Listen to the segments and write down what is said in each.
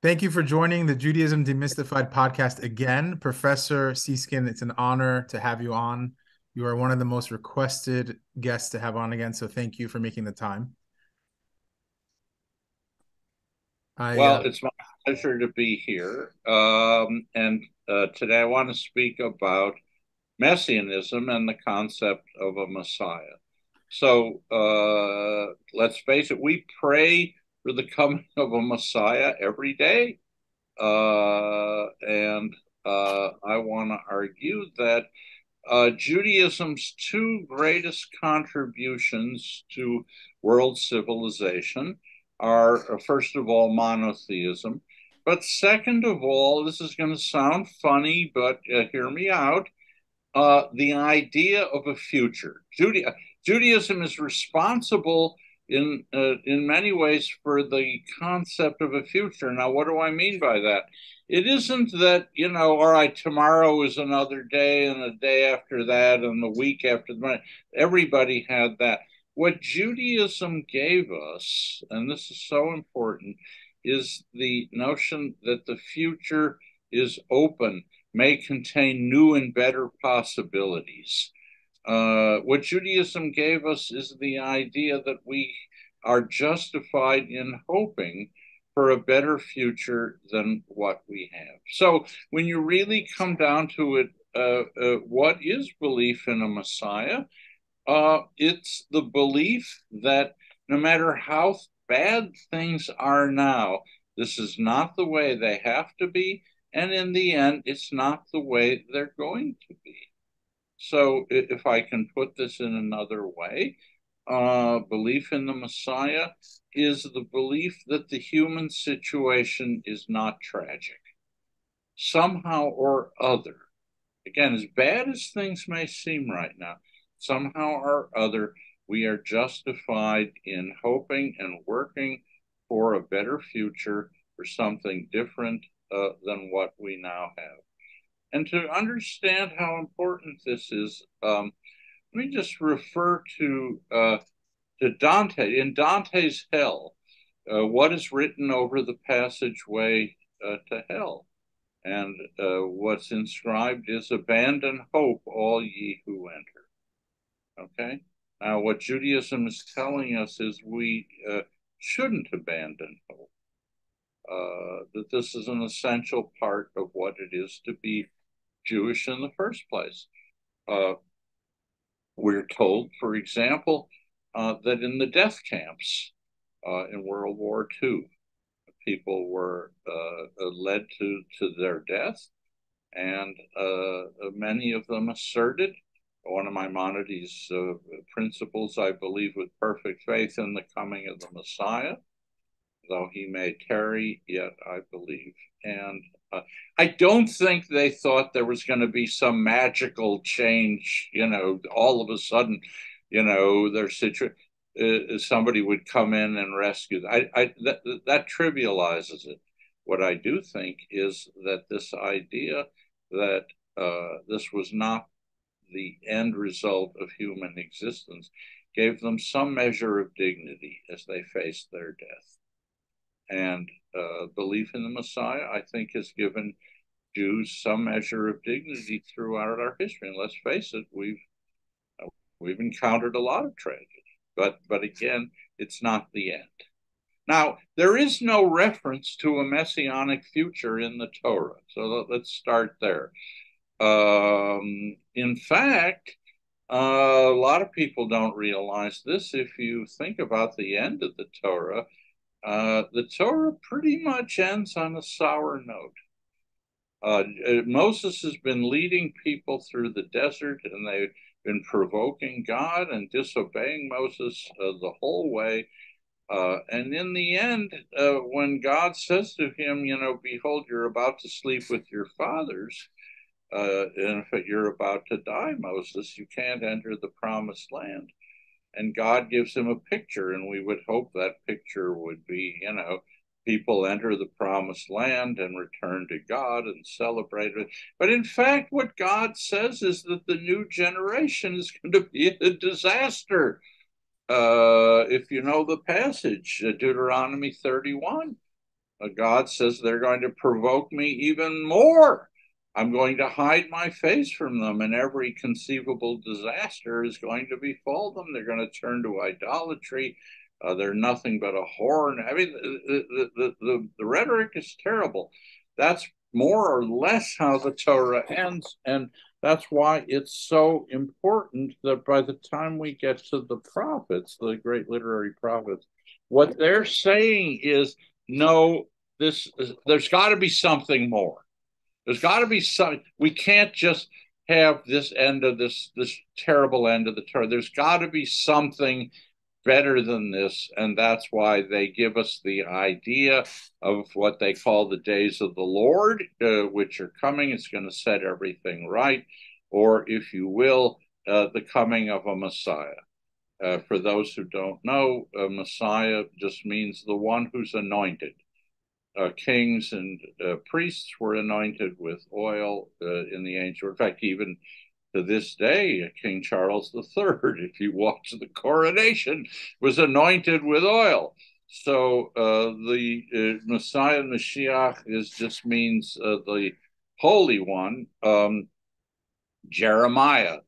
Thank you for joining the Judaism Demystified podcast again. Professor Seeskin, it's an honor to have you on. You are one of the most requested guests to have on again, so thank you for making the time. I, well, uh, it's my pleasure to be here. Um, and uh, today I want to speak about messianism and the concept of a Messiah. So uh, let's face it, we pray for the coming of a Messiah every day. Uh, and uh, I want to argue that uh, Judaism's two greatest contributions to world civilization are, uh, first of all, monotheism. But second of all, this is going to sound funny, but uh, hear me out uh, the idea of a future. Juda- Judaism is responsible in uh, in many ways for the concept of a future. Now, what do I mean by that? It isn't that you know, all right, tomorrow is another day, and a day after that, and the week after that. Everybody had that. What Judaism gave us, and this is so important, is the notion that the future is open, may contain new and better possibilities. Uh, what Judaism gave us is the idea that we are justified in hoping for a better future than what we have. So when you really come down to it, uh, uh, what is belief in a Messiah? Uh, it's the belief that no matter how bad things are now, this is not the way they have to be. And in the end, it's not the way they're going to be. So, if I can put this in another way, uh, belief in the Messiah is the belief that the human situation is not tragic. Somehow or other, again, as bad as things may seem right now, somehow or other, we are justified in hoping and working for a better future, for something different uh, than what we now have. And to understand how important this is, um, let me just refer to uh, to Dante in Dante's Hell. Uh, what is written over the passageway uh, to hell? And uh, what's inscribed is abandon hope, all ye who enter. Okay? Now, what Judaism is telling us is we uh, shouldn't abandon hope. Uh, that this is an essential part of what it is to be Jewish in the first place. Uh, we're told, for example, uh, that in the death camps uh, in World War II, people were uh, led to, to their death, and uh, many of them asserted one of Maimonides' uh, principles, I believe, with perfect faith in the coming of the Messiah, though he may tarry, yet I believe. And uh, I don't think they thought there was going to be some magical change, you know, all of a sudden, you know, their situation. Uh, somebody would come in and rescue. Them. I, I that, that trivializes it. What I do think is that this idea that uh, this was not the end result of human existence gave them some measure of dignity as they faced their death. And uh, belief in the Messiah, I think, has given Jews some measure of dignity throughout our history. And let's face it, we've uh, we've encountered a lot of tragedy, but but again, it's not the end. Now, there is no reference to a messianic future in the Torah, so let's start there. Um, in fact, uh, a lot of people don't realize this. If you think about the end of the Torah, uh, the Torah pretty much ends on a sour note. Uh, uh, Moses has been leading people through the desert and they've been provoking God and disobeying Moses uh, the whole way. Uh, and in the end, uh, when God says to him, you know, behold, you're about to sleep with your fathers, and if you're about to die, Moses, you can't enter the promised land and God gives him a picture, and we would hope that picture would be, you know, people enter the promised land and return to God and celebrate it. But in fact, what God says is that the new generation is going to be a disaster. Uh, if you know the passage, uh, Deuteronomy 31, Uh, God says they're going to provoke me even more. I'm going to hide my face from them, and every conceivable disaster is going to befall them. They're going to turn to idolatry. Uh, they're nothing but a horn. I mean, the, the, the, the, the rhetoric is terrible. That's more or less how the Torah ends. And that's why it's so important that by the time we get to the prophets, the great literary prophets, what they're saying is no, this there's got to be something more. There's got to be some. We can't just have this end of this this terrible end of the Torah. There's got to be something better than this. And that's why they give us the idea of what they call the days of the Lord, uh, which are coming. It's going to set everything right. Or, if you will, uh, the coming of a Messiah. Uh, for those who don't know, a Messiah just means the one who's anointed. Uh, kings and uh, priests were anointed with oil uh, in the angel. In fact, even to this day, King Charles III, if you watch the coronation, was anointed with oil. So uh, the uh, Messiah Mashiach is just means the Holy One. Um, Jeremiah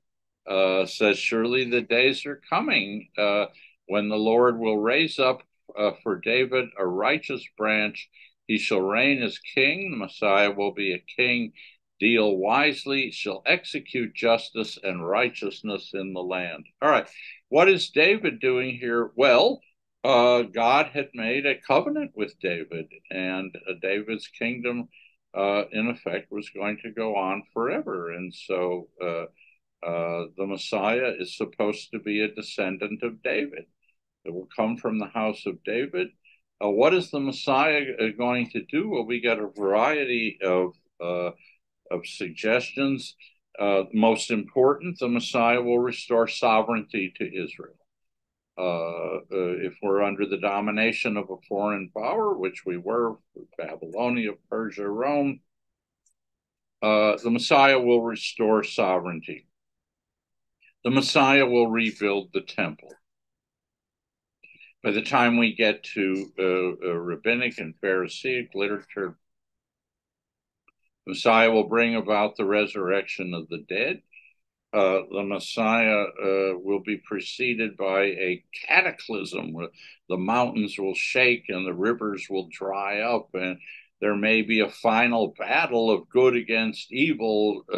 uh, says, "Surely the days are coming uh, when the Lord will raise up uh, for David a righteous branch. He shall reign as king. The Messiah will be a king." deal wisely, shall execute justice and righteousness in the land. All right. What is David doing here? Well, uh, God had made a covenant with David, and uh, David's kingdom, uh, in effect, was going to go on forever. And so uh, uh, the Messiah is supposed to be a descendant of David. It will come from the house of David. Uh, what is the Messiah going to do? Well, we got a variety of of suggestions. Uh, most important, the Messiah will restore sovereignty to Israel. Uh, uh, if we're under the domination of a foreign power, which we were, Babylonia, Persia, Rome, uh, the Messiah will restore sovereignty. The Messiah will rebuild the temple. By the time we get to uh, uh, rabbinic and Pharisaic literature, Messiah will bring about the resurrection of the dead. Uh, the Messiah uh, will be preceded by a cataclysm. The mountains will shake and the rivers will dry up, and there may be a final battle of good against evil, uh,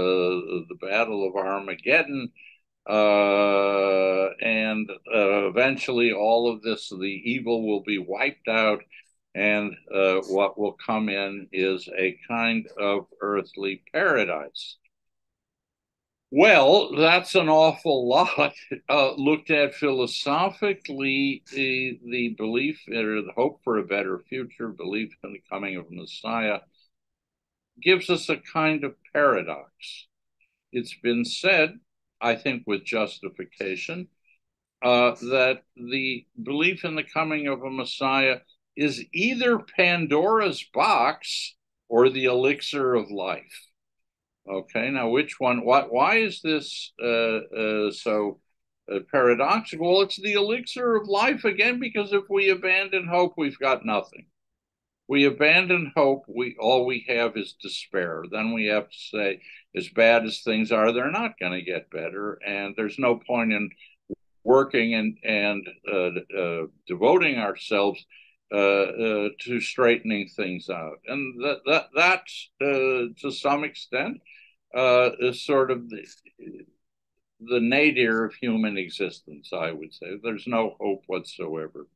the battle of Armageddon. Uh, and uh, eventually, all of this, the evil will be wiped out, and uh, what will come in is a kind of earthly paradise. Well, that's an awful lot. Uh, looked at philosophically, the, the belief or the hope for a better future, belief in the coming of Messiah, gives us a kind of paradox. It's been said, I think with justification, uh, that the belief in the coming of a Messiah is either Pandora's box or the elixir of life. Okay, now which one? What? Why is this uh, uh, so uh, paradoxical? Well, it's the elixir of life again because if we abandon hope, we've got nothing. We abandon hope, we all we have is despair. Then we have to say, as bad as things are, they're not going to get better, and there's no point in working and and uh, uh, devoting ourselves uh, uh, to straightening things out, and that that that uh, to some extent is sort of the the nadir of human existence. I would say there's no hope whatsoever.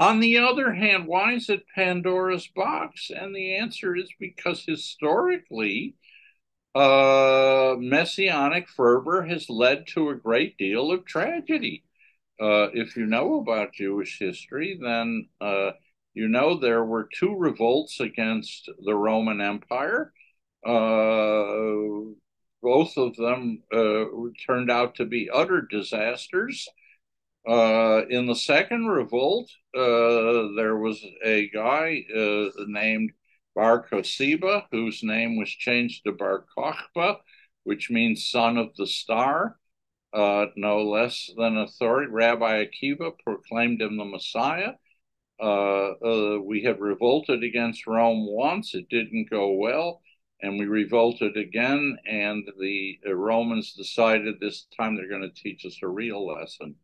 On the other hand, why is it Pandora's box? And the answer is because historically, uh, messianic fervor has led to a great deal of tragedy uh, if you know about Jewish history, then uh, you know there were two revolts against the Roman Empire. Uh, both of them uh, turned out to be utter disasters. Uh, in the second revolt, uh, there was a guy named Bar Kosiba, whose name was changed to Bar Kokhba, which means son of the star uh, no less than authority. Rabbi Akiva proclaimed him the Messiah. Uh, uh, we had revolted against Rome once, it didn't go well, and we revolted again, and the uh, Romans decided this time they're going to teach us a real lesson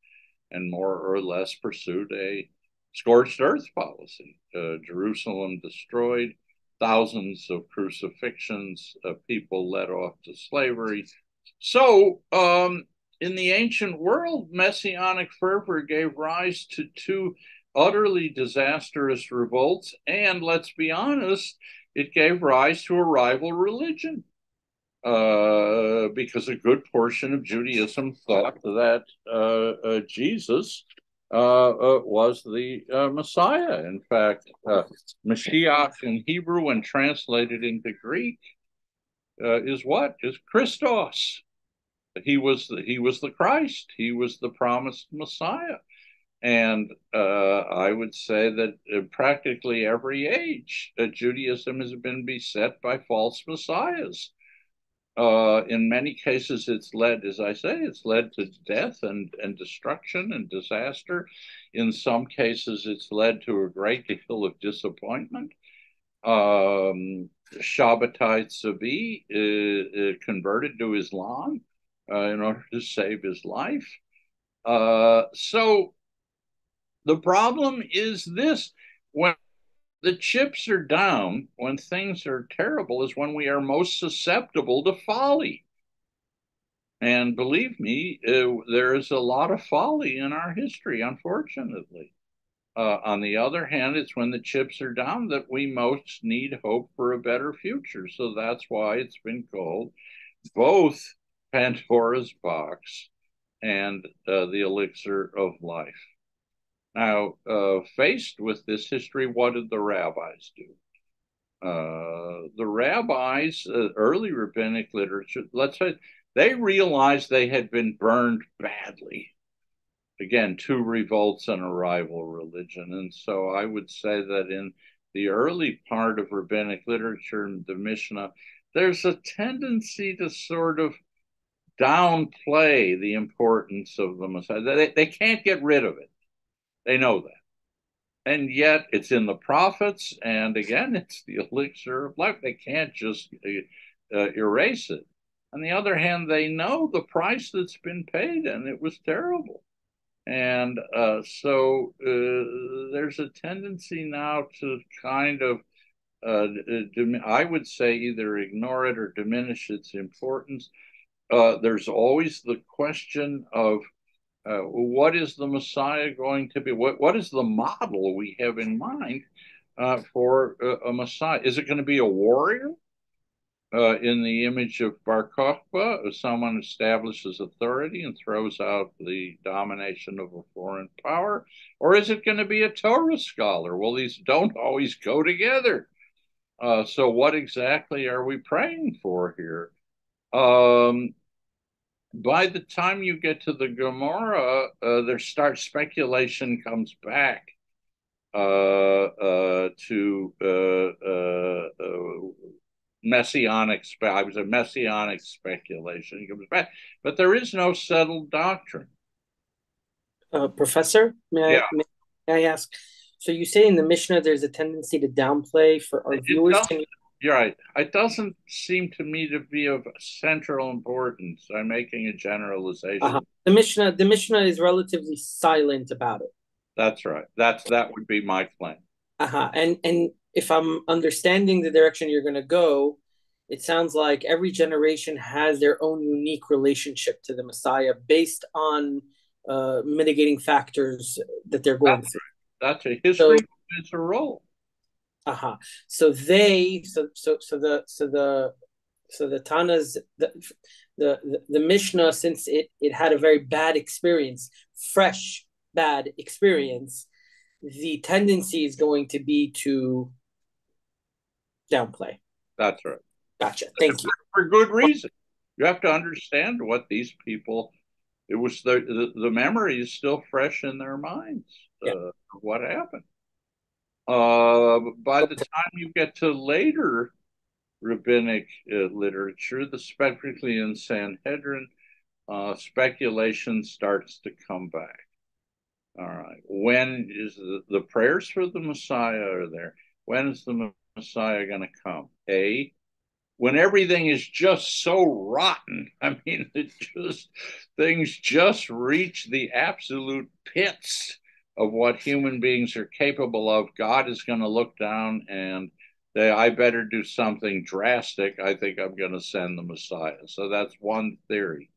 and more or less pursued a scorched earth policy. Uh, Jerusalem destroyed, thousands of crucifixions, of people led off to slavery. So, um, in the ancient world, messianic fervor gave rise to two utterly disastrous revolts, and let's be honest, it gave rise to a rival religion. Uh, because a good portion of Judaism thought that uh, uh, Jesus uh, uh, was the Messiah. In fact, Mashiach in Hebrew, when translated into Greek, is what is Christos. He was the, he was the Christ. He was the promised Messiah. And uh, I would say that in practically every age, uh, Judaism has been beset by false messiahs. Uh, in many cases, it's led, as I say, it's led to death and, and destruction and disaster. In some cases, it's led to a great deal of disappointment. Um, Shabbatai Tzvi uh, uh, converted to Islam uh, in order to save his life. Uh, so the problem is this when the chips are down when things are terrible is when we are most susceptible to folly. And believe me, uh, there is a lot of folly in our history, unfortunately. Uh, on the other hand, it's when the chips are down that we most need hope for a better future. So that's why it's been called both Pandora's box and uh, the elixir of life. Now, uh, faced with this history, what did the rabbis do? Uh, the rabbis, uh, early rabbinic literature, let's say they realized they had been burned badly. Again, two revolts and a rival religion. And so I would say that in the early part of rabbinic literature, the Mishnah, there's a tendency to sort of downplay the importance of the Messiah. They, they can't get rid of it. They know that. And yet it's in the prophets. And again, it's the elixir of life. They can't just uh, uh, erase it. On the other hand, they know the price that's been paid, and it was terrible. And uh, so uh, there's a tendency now to kind of, uh, I would say, either ignore it or diminish its importance. Uh, there's always the question of uh, what is the Messiah going to be? What what is the model we have in mind uh, for a, a, Messiah? Is it going to be a warrior uh, in the image of Bar Kokhba, someone establishes authority and throws out the domination of a foreign power, or is it going to be a Torah scholar? Well, these don't always go together. Uh, so, what exactly are we praying for here? Um, by the time you get to the Gemara, uh, there starts speculation comes back uh, uh, to uh, uh, uh, messianic. Spe- I was a messianic speculation. Comes back, but there is no settled doctrine. professor, may I, yeah. may I ask? So you say in the Mishnah there's a tendency to downplay for our it viewers. Can you you're right. It doesn't seem to me to be of central importance. I'm making a generalization. Uh-huh. The Mishnah, the Mishnah is relatively silent about it. That's right. That's that would be my claim. Uh huh. And and if I'm understanding the direction you're going to go, it sounds like every generation has their own unique relationship to the Messiah based on uh, mitigating factors that they're going That's through. Right. That's a history. So, it's a role. Uh-huh. So they so so so the so the so the Tanas the the the, the Mishnah since it it had a very bad experience, fresh bad experience, the tendency is going to be to downplay. That's right. Gotcha. Thank you. For good reason. You have to understand what these people. It was the the, the memory is still fresh in their minds. Yeah. Uh, what happened? Uh, by the time you get to later rabbinic uh, literature, the specifically in Sanhedrin, uh, speculation starts to come back. All right. When is the, the prayers for the Messiah are there? When is the Messiah going to come? A, when everything is just so rotten. I mean, it just things just reach the absolute pits of what human beings are capable of. God is going to look down and say, I better do something drastic. I think I'm going to send the Messiah. So that's one theory.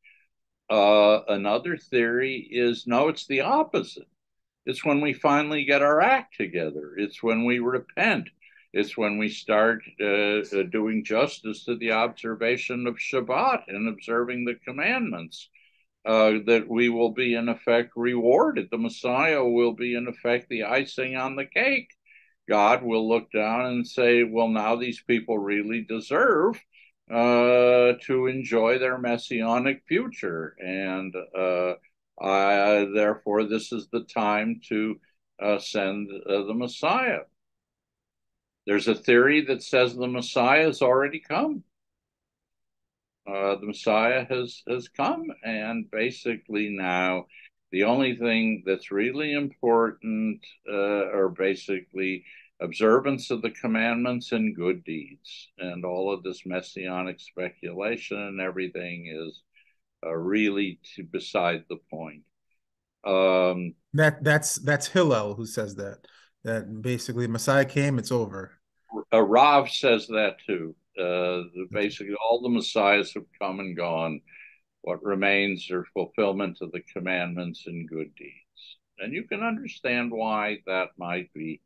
Uh, another theory is no, it's the opposite. It's when we finally get our act together. It's when we repent. It's when we start uh, uh, doing justice to the observation of Shabbat and observing the commandments. Uh, that we will be in effect rewarded. The Messiah will be in effect the icing on the cake. God will look down and say, well, now these people really deserve uh, to enjoy their messianic future. And uh, I, therefore, this is the time to uh, send uh, the Messiah. There's a theory that says the Messiah has already come. Uh, the Messiah has has come, and basically now the only thing that's really important uh, are basically observance of the commandments and good deeds, and all of this messianic speculation and everything is uh, really to beside the point. Um, that that's that's Hillel who says that that basically Messiah came, it's over. Uh, Rav says that too. Uh, basically, all the messiahs have come and gone. What remains are fulfillment of the commandments and good deeds. And you can understand why that might be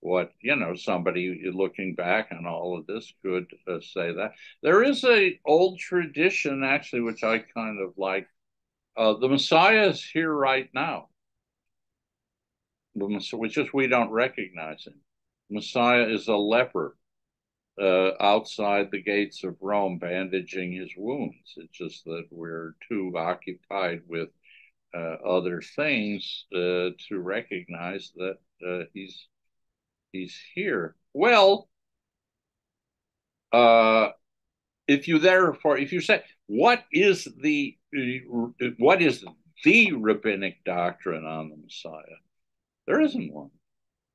what you know somebody looking back on all of this could uh, say that. There is a old tradition actually which i kind of like. Uh, the messiah is here right now. Which is we don't recognize him. Messiah is a leper uh, outside the gates of rome bandaging his wounds it's just that we're too occupied with uh, other things uh, to recognize that uh, he's he's here. Well, uh, if you therefore, if you say, what is the what is the rabbinic doctrine on the Messiah? There isn't one.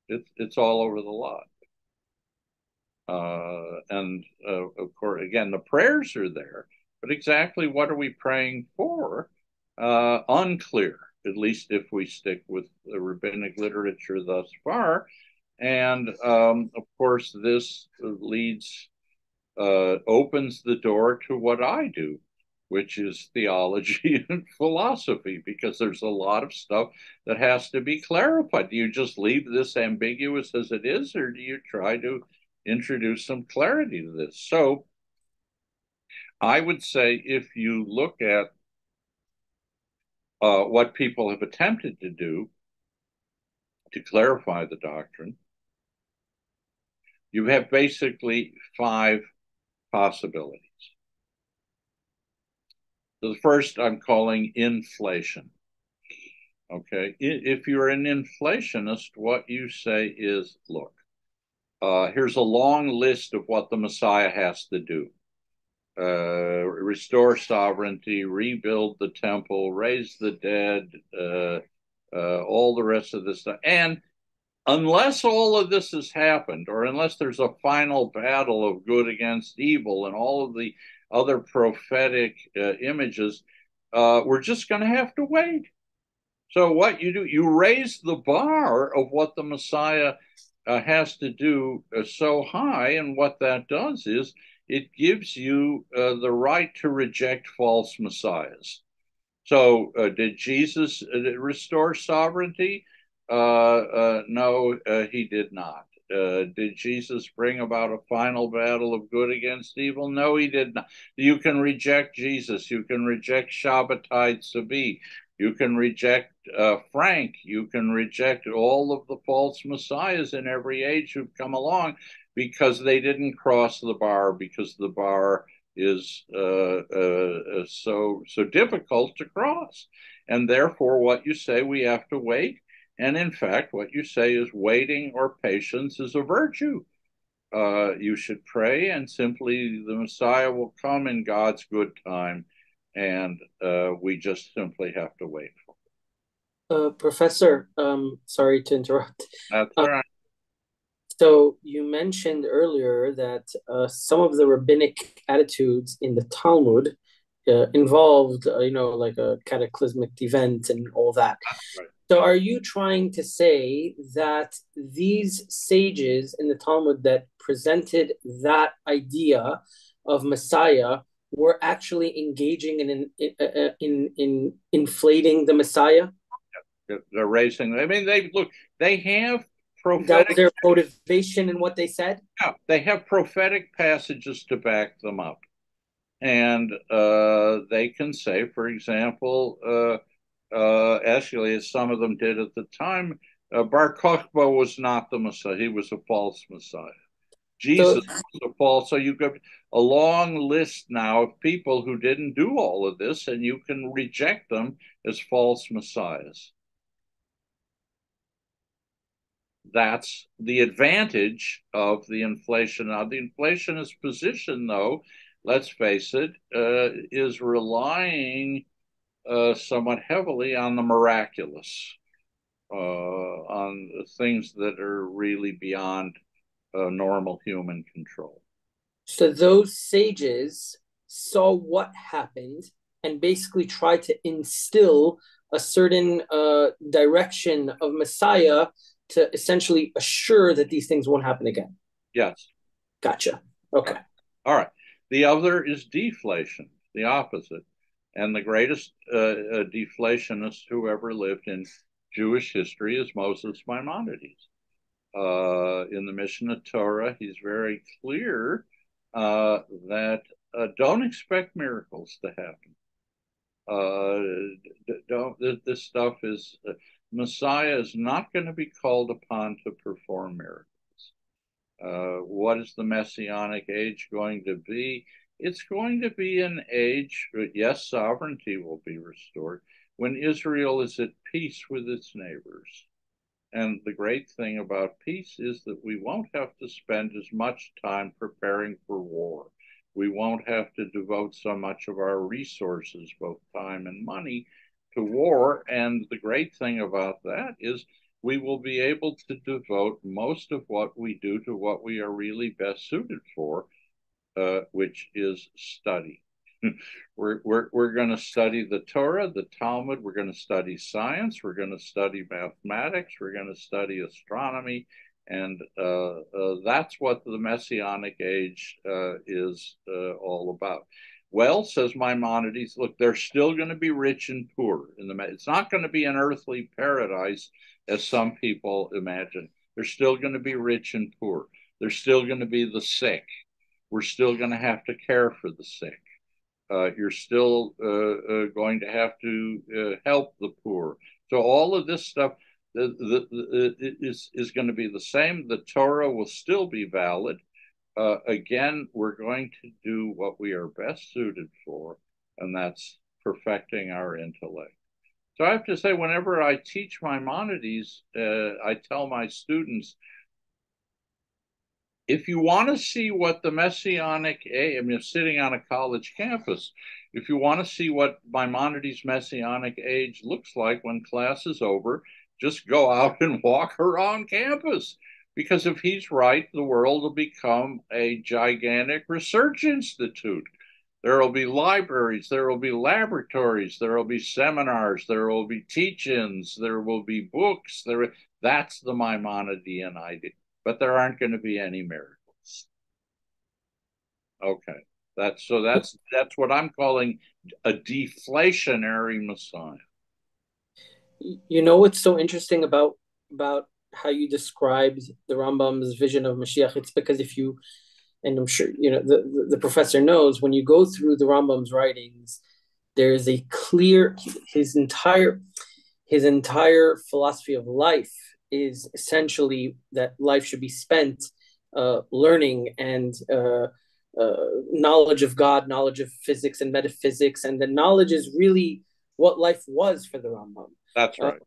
It's it's all over the lot. Uh, and uh, of course, again, the prayers are there, but exactly what are we praying for? Uh, unclear. At least if we stick with the rabbinic literature thus far, and um, of course, this leads, uh, opens the door to what I do, which is theology and philosophy, because there's a lot of stuff that has to be clarified. Do you just leave this ambiguous as it is, or do you try to introduce some clarity to this? So I would say if you look at uh, what people have attempted to do to clarify the doctrine, you have basically five possibilities. The first I'm calling inflation. Okay, if you're an inflationist, what you say is look, uh, here's a long list of what the Messiah has to do uh, restore sovereignty, rebuild the temple, raise the dead, uh, uh all the rest of this stuff. And unless all of this has happened, or unless there's a final battle of good against evil and all of the other prophetic uh, images, uh, we're just going to have to wait. So, what you do, you raise the bar of what the Messiah uh, has to do uh, so high, and what that does is it gives you uh, the right to reject false messiahs. So, uh, did Jesus restore sovereignty? Uh, uh, no, uh, he did not. Uh, did Jesus bring about a final battle of good against evil? No, he did not. You can reject Jesus. You can reject Shabbatai Tzvi. You can reject uh, Frank. You can reject all of the false messiahs in every age who've come along because they didn't cross the bar because the bar is uh, uh, so so difficult to cross, and therefore, what you say we have to wait and in fact, what you say is waiting or patience is a virtue. Uh, you should pray, and simply the Messiah will come in God's good time, and uh, we just simply have to wait for it. Uh, Professor, um, sorry to interrupt. That's all right. So you mentioned earlier that uh, some of the rabbinic attitudes in the Talmud uh, involved, uh, you know, like a cataclysmic event and all that. Right. So are you trying to say that these sages in the Talmud that presented that idea of Messiah were actually engaging in in in, uh, uh, in, in inflating the Messiah? They're raising. I mean, they look. They have prophetic. That was their motivation in what they said. Yeah, they have prophetic passages to back them up, and uh, they can say, for example, uh, uh, actually, as some of them did at the time, uh, Bar Kokhba was not the Messiah; he was a false Messiah. Jesus so, false. So you've got a long list now of people who didn't do all of this, and you can reject them as false messiahs. that's the advantage of the inflation. Now, the inflationist position, though, let's face it, uh, is relying uh, somewhat heavily on the miraculous, uh, on things that are really beyond uh, normal human control. So those sages saw what happened and basically tried to instill a certain uh, direction of Messiah to essentially assure that these things won't happen again. Yes. Gotcha. Okay. All right. The other is deflation, the opposite. And the greatest uh, uh, deflationist who ever lived in Jewish history is Moses Maimonides. Uh, in the Mishneh Torah, he's very clear uh, that uh, don't expect miracles to happen. Uh, don't this stuff is Messiah is not going to be called upon to perform miracles. Uh, what is the messianic age going to be? It's going to be an age, yes, sovereignty will be restored when Israel is at peace with its neighbors. And the great thing about peace is that we won't have to spend as much time preparing for war. We won't have to devote so much of our resources, both time and money, to war. And the great thing about that is we will be able to devote most of what we do to what we are really best suited for, uh, which is study. we're we're, we're going to study the Torah, the Talmud, we're going to study science, we're going to study mathematics, we're going to study astronomy. And uh, uh, that's what the Messianic age uh, is uh, all about. Well, says Maimonides, look, they're still going to be rich and poor. In the it's not going to be an earthly paradise as some people imagine. They're still going to be rich and poor. They're still going to be the sick. We're still going to have to care for the sick. Uh, you're still uh, uh, going to have to uh, help the poor. So all of this stuff the, the, the, is is going to be the same. The Torah will still be valid uh, again, we're going to do what we are best suited for, and that's perfecting our intellect. So I have to say, whenever I teach Maimonides, uh, I tell my students, if you want to see what the messianic I mean, sitting on a college campus, if you want to see what Maimonides' messianic age looks like when class is over, just go out and walk around campus because if he's right, the world will become a gigantic research institute. There will be libraries, there will be laboratories, there will be seminars, there will be teach-ins, there will be books. There, that's the Maimonidean idea. But there aren't going to be any miracles. Okay, that's so. That's that's what I'm calling a deflationary Messiah. You know what's so interesting about about how you described the Rambam's vision of Mashiach. It's because if you, and I'm sure you know the, the, professor knows when you go through the Rambam's writings, there is a clear his entire his entire philosophy of life is essentially that life should be spent uh, learning and uh, uh, knowledge of God, knowledge of physics and metaphysics, and the knowledge is really what life was for the Rambam. That's right.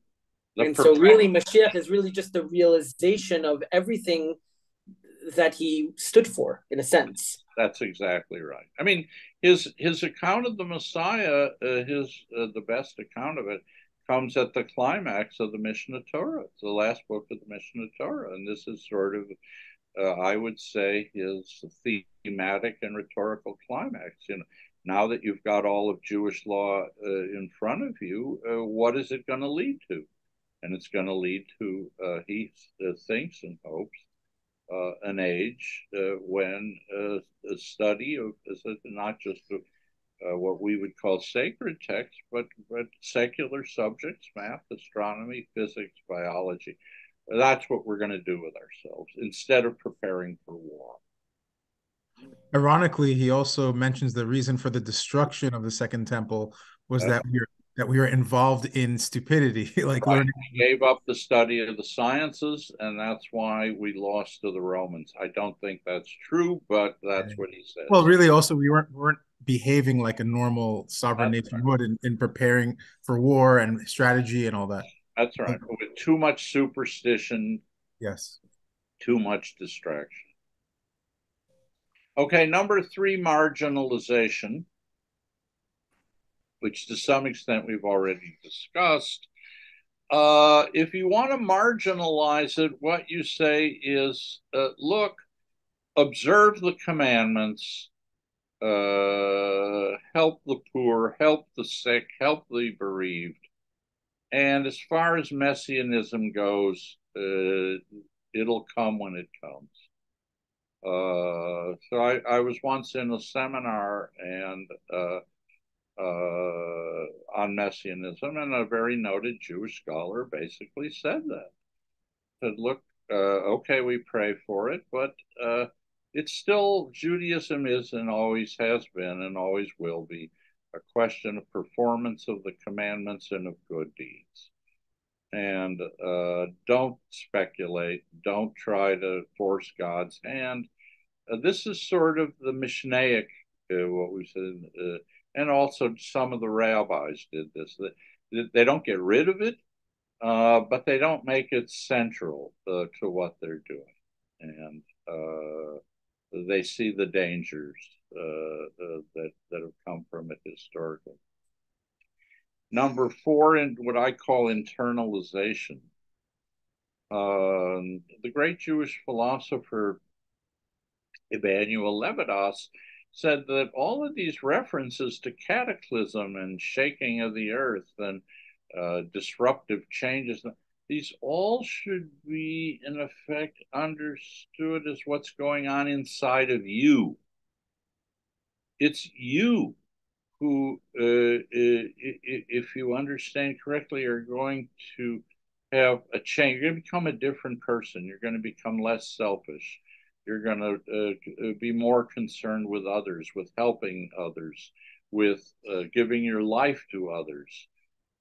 And so really Mashiach is really just the realization of everything that he stood for in a sense. That's exactly right. I mean, his his account of the Messiah, uh, his uh, the best account of it, comes at the climax of the Mishneh Torah. It's the last book of the Mishneh Torah, and this is sort of, uh, I would say, his thematic and rhetorical climax. You know, now that you've got all of Jewish law uh, in front of you, uh, what is it going to lead to? And it's going to lead to, uh, he uh, thinks and hopes, uh, an age when a study of not just of uh, what we would call sacred texts, but, but secular subjects, math, astronomy, physics, biology. That's what we're going to do with ourselves instead of preparing for war. Ironically, he also mentions the reason for the destruction of the Second Temple was that we were that we were involved in stupidity, like right. learning. We gave up the study of the sciences, and that's why we lost to the Romans. I don't think that's true, but that's what he said. Well, really, also we weren't weren't behaving like a normal sovereign That's nation right. would in, in, preparing for war and strategy and all that. That's right. With too much superstition. Yes. Too much distraction. Okay, number three, marginalization, which to some extent we've already discussed. Uh, if you want to marginalize it, what you say is uh, look, observe the commandments, uh, help the poor, help the sick, help the bereaved. And as far as messianism goes, uh, it'll come when it comes. Uh, so I, I, was once in a seminar and uh, uh, on messianism, and a very noted Jewish scholar basically said that. Said, look, uh, okay, we pray for it, but it's still Judaism is and always has been and always will be a question of performance of the commandments and of good deeds. And uh, don't speculate, don't try to force God's hand. Uh, this is sort of the Mishnaic, uh, what we said, uh, and also some of the rabbis did this. They, they don't get rid of it, uh, but they don't make it central uh, to what they're doing. And they see the dangers uh, uh, that that have come from it historically. Number four, in what I call internalization. Uh, the great Jewish philosopher Emmanuel Levinas said that all of these references to cataclysm and shaking of the earth and uh, disruptive changes these all should be, in effect, understood as what's going on inside of you. It's you who, uh, if you understand correctly, are going to have a change. You're going to become a different person. You're going to become less selfish. You're going to uh, be more concerned with others, with helping others, with uh, giving your life to others.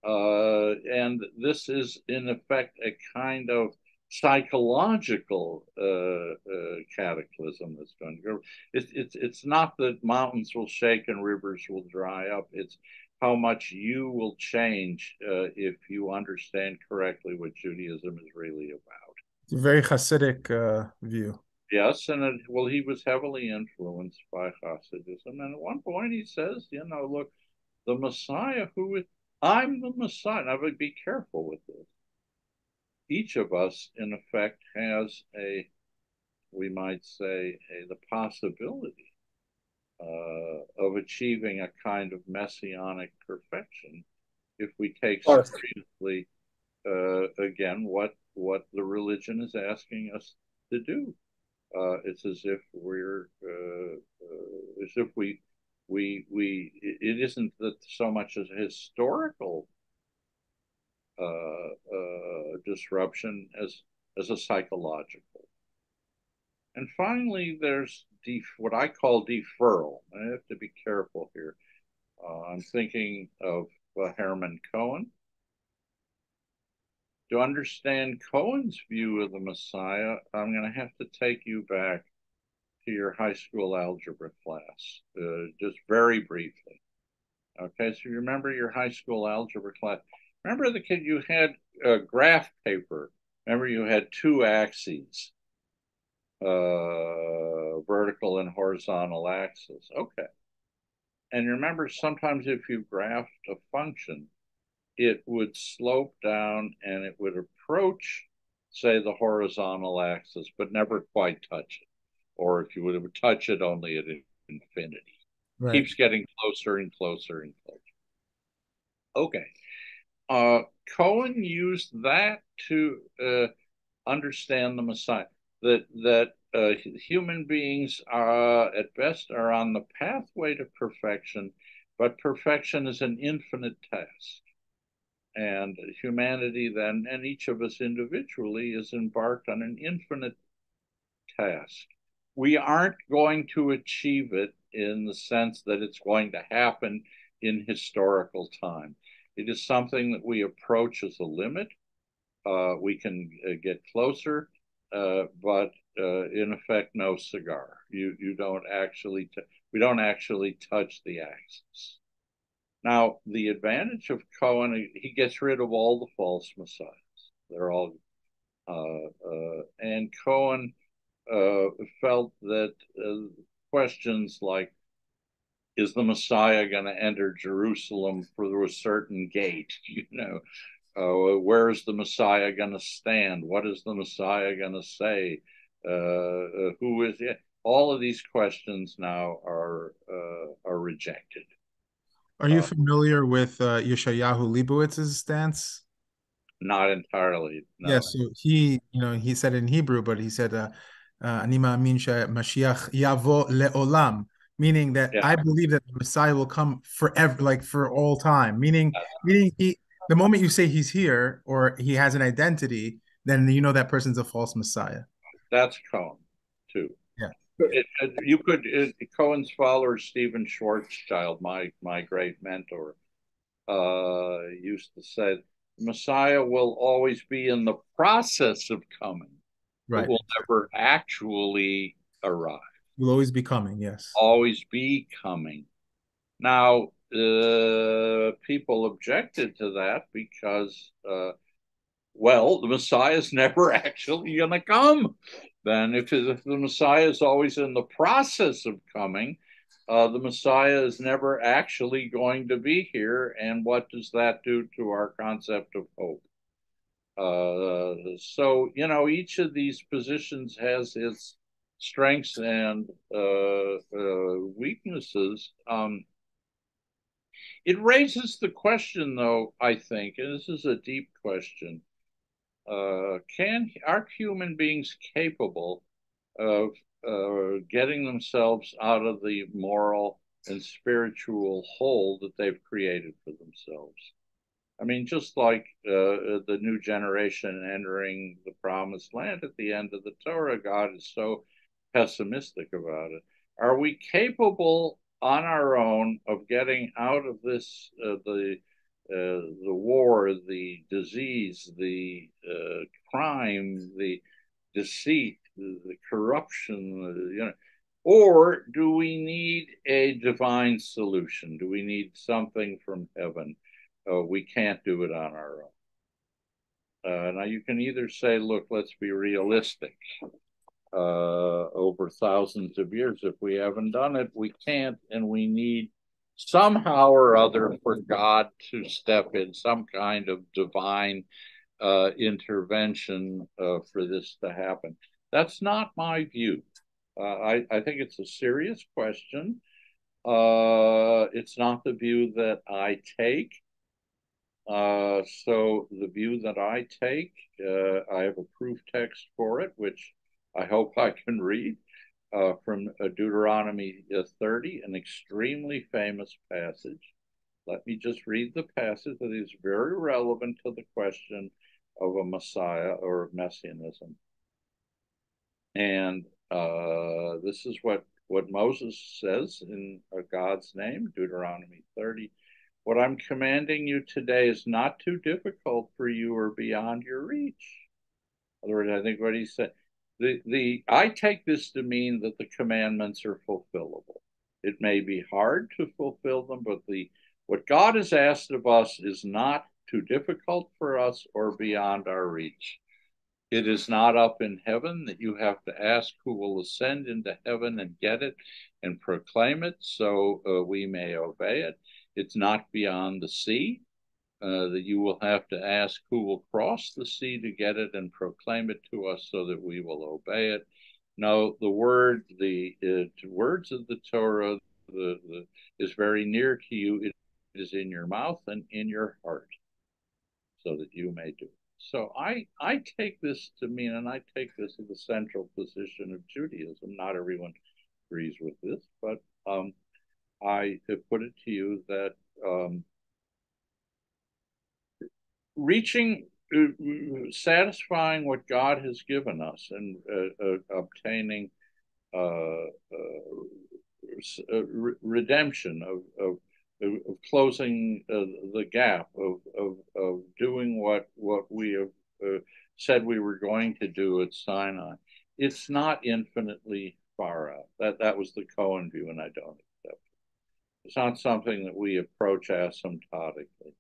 Uh, and this is, in effect, a kind of psychological uh, uh, cataclysm that's going to go. It's, it's, it's not that mountains will shake and rivers will dry up. It's how much you will change uh, if you understand correctly what Judaism is really about. It's a very Hasidic uh, view. Yes, and it, well, he was heavily influenced by Hasidism. And at one point he says, you know, look, the Messiah who I'm the Messiah. I would be careful with this. Each of us, in effect, has a, we might say, a, the possibility uh, of achieving a kind of messianic perfection if we take seriously, uh, again, what what the religion is asking us to do. Uh, it's as if we're, uh, uh, as if we we we it isn't that so much as a historical uh, uh, disruption as as a psychological. And finally, there's def- what I call deferral. I have to be careful here. Uh, I'm thinking of uh, Hermann Cohen. To understand Cohen's view of the Messiah, I'm going to have to take you back to your high school algebra class, uh, just very briefly. Okay, so you remember your high school algebra class. Remember the kid you had a graph paper. Remember you had two axes, uh, vertical and horizontal axis. Okay. And remember sometimes if you graphed a function, it would slope down and it would approach, say, the horizontal axis, but never quite touch it. Or if you would have touch it, only at infinity. Right. Keeps getting closer and closer and closer. Okay. Uh, Cohen used that to uh, understand the Messiah. That that uh, human beings are at best are on the pathway to perfection, but perfection is an infinite task. And humanity then, and each of us individually, is embarked on an infinite task. We aren't going to achieve it in the sense that it's going to happen in historical time. It is something that we approach as a limit. Uh, we can uh, get closer, uh, but uh, in effect, no cigar. You you don't actually t- we don't actually touch the axis. Now, the advantage of Cohen, he gets rid of all the false messiahs. They're all, uh, uh, and Cohen felt that questions like is the Messiah going to enter Jerusalem through a certain gate? You know, uh, where is the Messiah going to stand? What is the Messiah going to say? Uh, uh, who is it? All of these questions now are uh, are rejected. Are you uh, familiar with uh, Yeshayahu Leibowitz's stance? Not entirely. No. Yeah, so he, you know, he said in Hebrew, but he said, "Anima uh, min Mashiach yavo leolam," meaning that yeah. I believe that the Messiah will come forever, like for all time. Meaning, meaning he, the moment you say he's here or he has an identity, then you know that person's a false Messiah. That's Cohen, too. Yeah, it, it, you could it, Cohen's follower Steven Schwarzschild, my my great mentor, uh, used to say, "Messiah will always be in the process of coming. Right, it will never actually arrive." Will always be coming, yes. Always be coming. Now, uh, people objected to that because, uh, well, the Messiah is never actually going to come. Then, if, if, the Messiah is always in the process of coming, uh, the Messiah is never actually going to be here. And what does that do to our concept of hope? Uh, so, you know, each of these positions has its strengths and uh, uh, weaknesses. Um, it raises the question, though, I think, and this is a deep question uh, can are human beings capable of uh, getting themselves out of the moral and spiritual hole that they've created for themselves? I mean, just like uh, the new generation entering the promised land at the end of the Torah, God is so pessimistic about it. Are we capable on our own of getting out of this uh, the uh, the war, the disease, the uh, crime, the deceit, the, the corruption, you know, or do we need a divine solution? Do we need something from heaven? We can't do it on our own. Uh, now you can either say, look, let's be realistic uh, over thousands of years. If we haven't done it, we can't, and we need somehow or other for God to step in, some kind of divine uh, intervention uh, for this to happen. That's not my view. Uh, I, I think it's a serious question. Uh, it's not the view that I take. Uh, so the view that I take, uh, I have a proof text for it, which I hope I can read uh, from uh, Deuteronomy uh, 30, an extremely famous passage. Let me just read the passage that is very relevant to the question of a Messiah or of Messianism. And uh, this is what, what Moses says in God's name, Deuteronomy 30. What I'm commanding you today is not too difficult for you or beyond your reach. In other words, I think what he said, the the I take this to mean that the commandments are fulfillable. It may be hard to fulfill them, but the what God has asked of us is not too difficult for us or beyond our reach. It is not up in heaven that you have to ask who will ascend into heaven and get it and proclaim it so uh, we may obey it. It's not beyond the sea uh, that you will have to ask who will cross the sea to get it and proclaim it to us so that we will obey it. No, the word, the uh, words of the Torah, the, the, is very near to you. It is in your mouth and in your heart, so that you may do. It. So I I take this to mean, and I take this as the central position of Judaism. Not everyone agrees with this, but um, I have put it to you that um, reaching, uh, satisfying what God has given us and uh, uh, obtaining uh, uh, re redemption of, of, of closing the gap of, of, of doing what what we have said we were going to do at Sinai. It's not infinitely far out. That that was the Cohen view, and I don't. It's not something that we approach asymptotically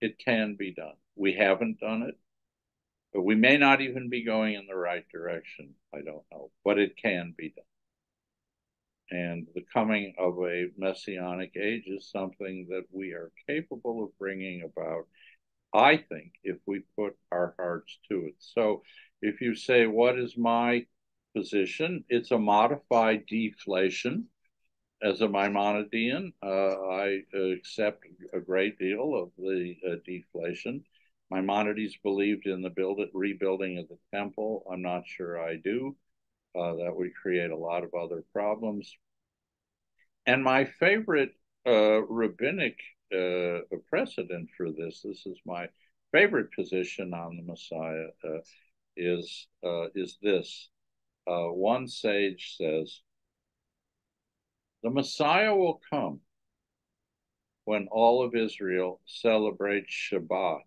it can be done. We haven't done it, but we may not even be going in the right direction. I don't know, but it can be done. And the coming of a messianic age is something that we are capable of bringing about, I think, if we put our hearts to it. So if you say, What is my position? It's a modified deflation as a Maimonidean, uh, I accept a great deal of the uh, deflation. Maimonides believed in the build rebuilding of the temple. I'm not sure I do. Uh, that would create a lot of other problems. And my favorite uh, rabbinic uh, precedent for this, this is my favorite position on the Messiah, uh, is is this. one sage says, the Messiah will come when all of Israel celebrates Shabbat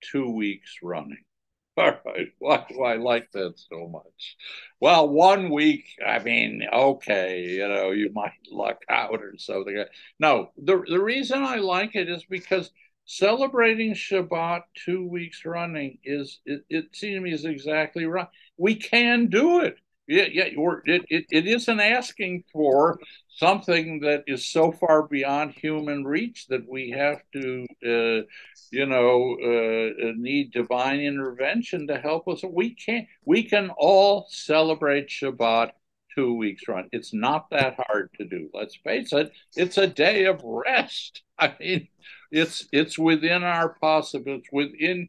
two weeks running. All right, why do I like that so much? Well, one week, I mean, okay, you know, you might luck out or something. No, the, the reason I like it is because celebrating Shabbat two weeks running is, it, it seems to me, is exactly right. We can do it yeah, yeah, it, it, it isn't asking for something that is so far beyond human reach that we have to, uh, you know, uh, need divine intervention to help us. We can't. We can all celebrate Shabbat two weeks run. It's not that hard to do. Let's face it. It's a day of rest. I mean, it's it's within our possibilities, within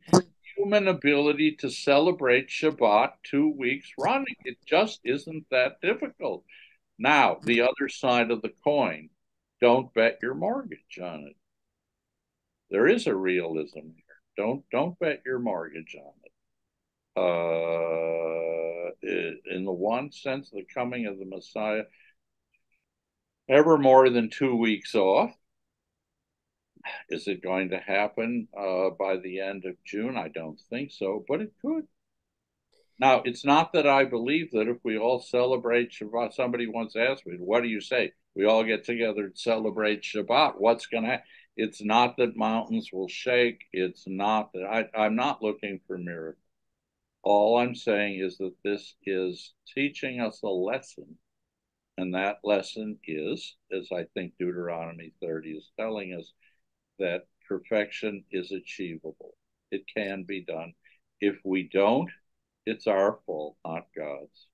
human ability to celebrate Shabbat two weeks running. It just isn't that difficult. Now, the other side of the coin, don't bet your mortgage on it. There is a realism here. Don't don't bet your mortgage on it. Uh, in the one sense, the coming of the Messiah, ever more than two weeks off, is it going to happen uh, by the end of June? I don't think so, but it could. Now, it's not that I believe that if we all celebrate Shabbat, somebody once asked me, what do you say? We all get together and celebrate Shabbat. What's going to happen? It's not that mountains will shake. It's not that I, I'm not looking for miracles. All I'm saying is that this is teaching us a lesson. And that lesson is, as I think Deuteronomy 30 is telling us, that perfection is achievable. It can be done. If we don't, it's our fault, not God's.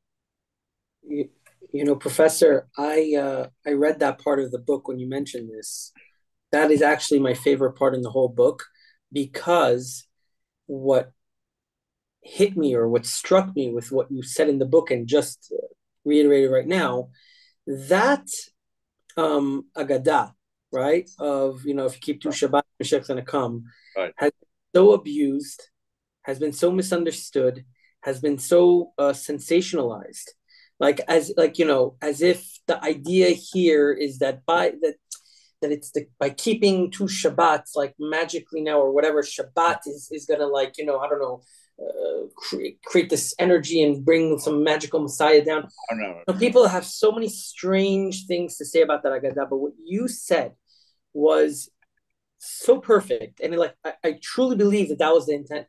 You, you know, Professor, I uh, I read that part of the book when you mentioned this. That is actually my favorite part in the whole book because what hit me or what struck me with what you said in the book and just reiterated right now, that um, Agadah, right? Of you know, if you keep two Shabbat, Mashiach's gonna come. Right. Has been so abused, has been so misunderstood, has been so uh, sensationalized, like as like you know, as if the idea here is that by that that it's the by keeping two Shabbats like magically now or whatever Shabbat is is gonna like you know I don't know uh, create, create this energy and bring some magical Messiah down. Oh, no. People have so many strange things to say about that Agadah, but what you said was so perfect and like I, I, truly believe that that was the intent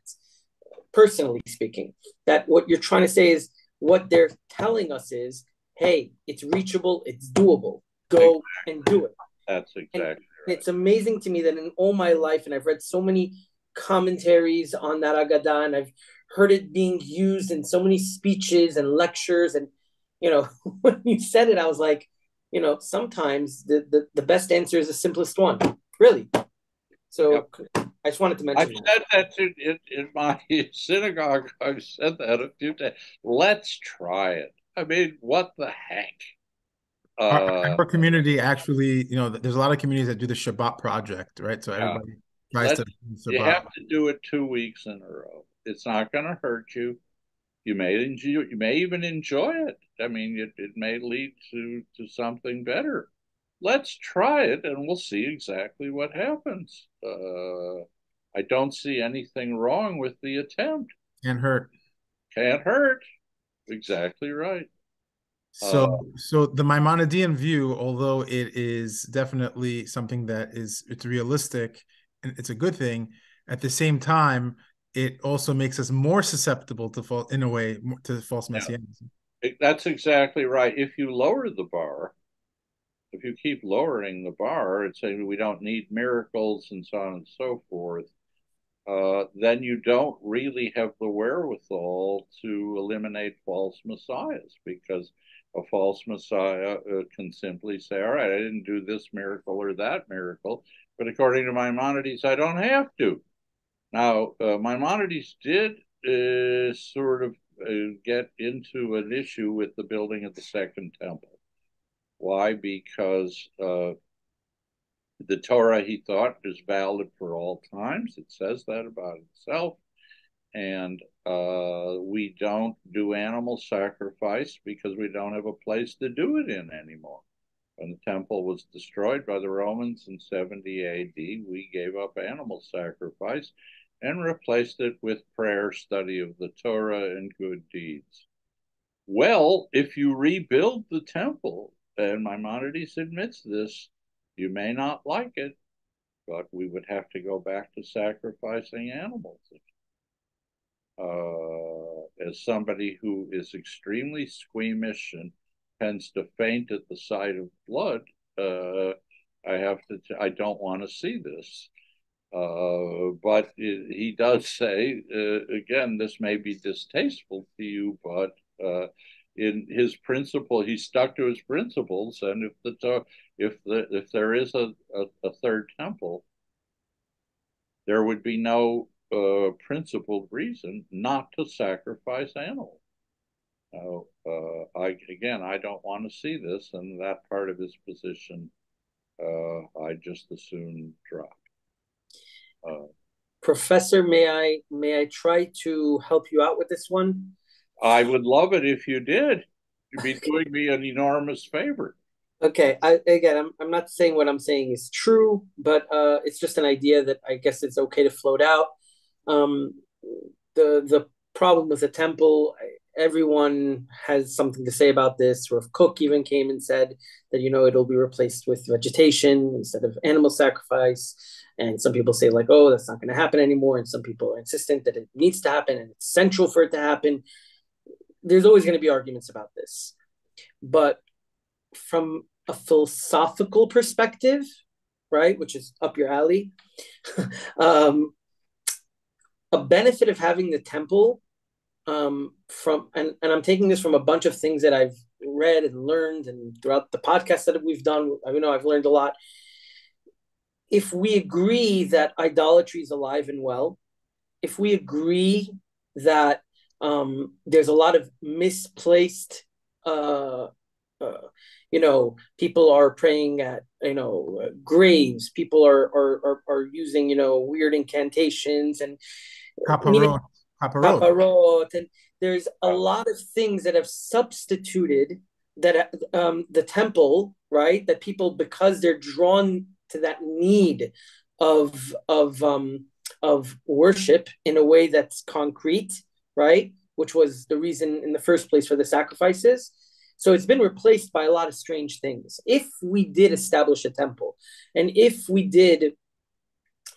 personally speaking that what you're trying to say is what they're telling us is hey it's reachable it's doable go exactly. and do it that's exactly and, It's amazing to me that in all my life, and I've read so many commentaries on that Agadah, and I've heard it being used in so many speeches and lectures. And, you know, when you said it, I was like, you know, sometimes the, the, the best answer is the simplest one, really. So yep. I just wanted to mention. I've that. said that in, in my synagogue. I've said that a few times. Let's try it. I mean, what the heck? Our, uh, our, community actually, you know, there's a lot of communities that do the Shabbat project, right? So everybody yeah. tries to. You have to do it two weeks in a row. It's not going to hurt you. You may enjoy. You may even enjoy it. I mean, it, it may lead to to something better. Let's try it, and we'll see exactly what happens. Uh, I don't see anything wrong with the attempt. Can't hurt. Can't hurt. Exactly right. So, uh, so the Maimonidean view, although it is definitely something that is it's realistic and it's a good thing, at the same time, it also makes us more susceptible to fall in a way to false messianism. Yeah. That's exactly right. If you lower the bar, if you keep lowering the bar and saying we don't need miracles and so on and so forth, uh, then you don't really have the wherewithal to eliminate false messiahs because a false messiah uh, can simply say, All right, I didn't do this miracle or that miracle, but according to Maimonides, I don't have to. Now, uh, Maimonides did uh, sort of uh, get into an issue with the building of the Second Temple. Why? Because uh, the Torah, he thought, is valid for all times. It says that about itself. And uh, we don't do animal sacrifice because we don't have a place to do it in anymore. When the temple was destroyed by the Romans in 70 AD, we gave up animal sacrifice and replaced it with prayer, study of the Torah, and good deeds. Well, if you rebuild the temple, and Maimonides admits this, you may not like it, but we would have to go back to sacrificing animals. Uh, as somebody who is extremely squeamish and tends to faint at the sight of blood, uh, I have to. T- I don't want to see this. Uh, but he does say, uh, again, this may be distasteful to you, but uh, in his principle, he stuck to his principles. And if the if the if there is a, a, a third temple, there would be no uh, principled reason not to sacrifice animals. Now, uh, I again, I don't want to see this, and that part of his position, I just as soon drop. Uh, Professor, may I may I try to help you out with this one? I would love it if you did. You'd be doing me an enormous favor. Okay, I, again, I'm I'm not saying what I'm saying is true, but uh, it's just an idea that I guess it's okay to float out. Um, the the problem with the temple, everyone has something to say about this. Rav Kook even came and said that you know it'll be replaced with vegetation instead of animal sacrifice. And some people say, like, oh, that's not going to happen anymore. And some people are insistent that it needs to happen and it's central for it to happen. There's always going to be arguments about this. But from a philosophical perspective, right, which is up your alley, um, a benefit of having the temple um, from, and, and I'm taking this from a bunch of things that I've read and learned and throughout the podcast that we've done, I know I've learned a lot if we agree that idolatry is alive and well, if we agree that um, there's a lot of misplaced, uh, uh, you know, people are praying at, you know, uh, graves. People are, are, are are using, you know, weird incantations and Kaparot. And there's a lot of things that have substituted that um, the temple, right? That people, because they're drawn to that need of of um, of worship in a way that's concrete, right? Which was the reason in the first place for the sacrifices. So it's been replaced by a lot of strange things. If we did establish a temple, and if we did,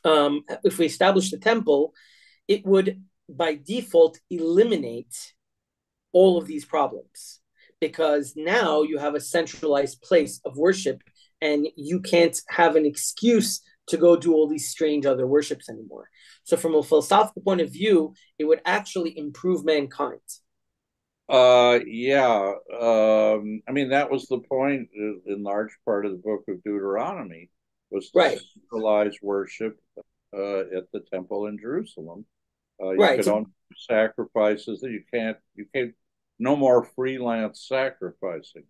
um, if we established a temple, it would by default eliminate all of these problems because now you have a centralized place of worship and you can't have an excuse to go do all these strange other worships anymore. So, from a philosophical point of view, it would actually improve mankind. Uh, yeah. Um, I mean, that was the point in large part of the book of Deuteronomy was to right. centralize worship uh, at the temple in Jerusalem. Uh, you right. could only sacrifices that you can't, you can't, no more freelance sacrificing.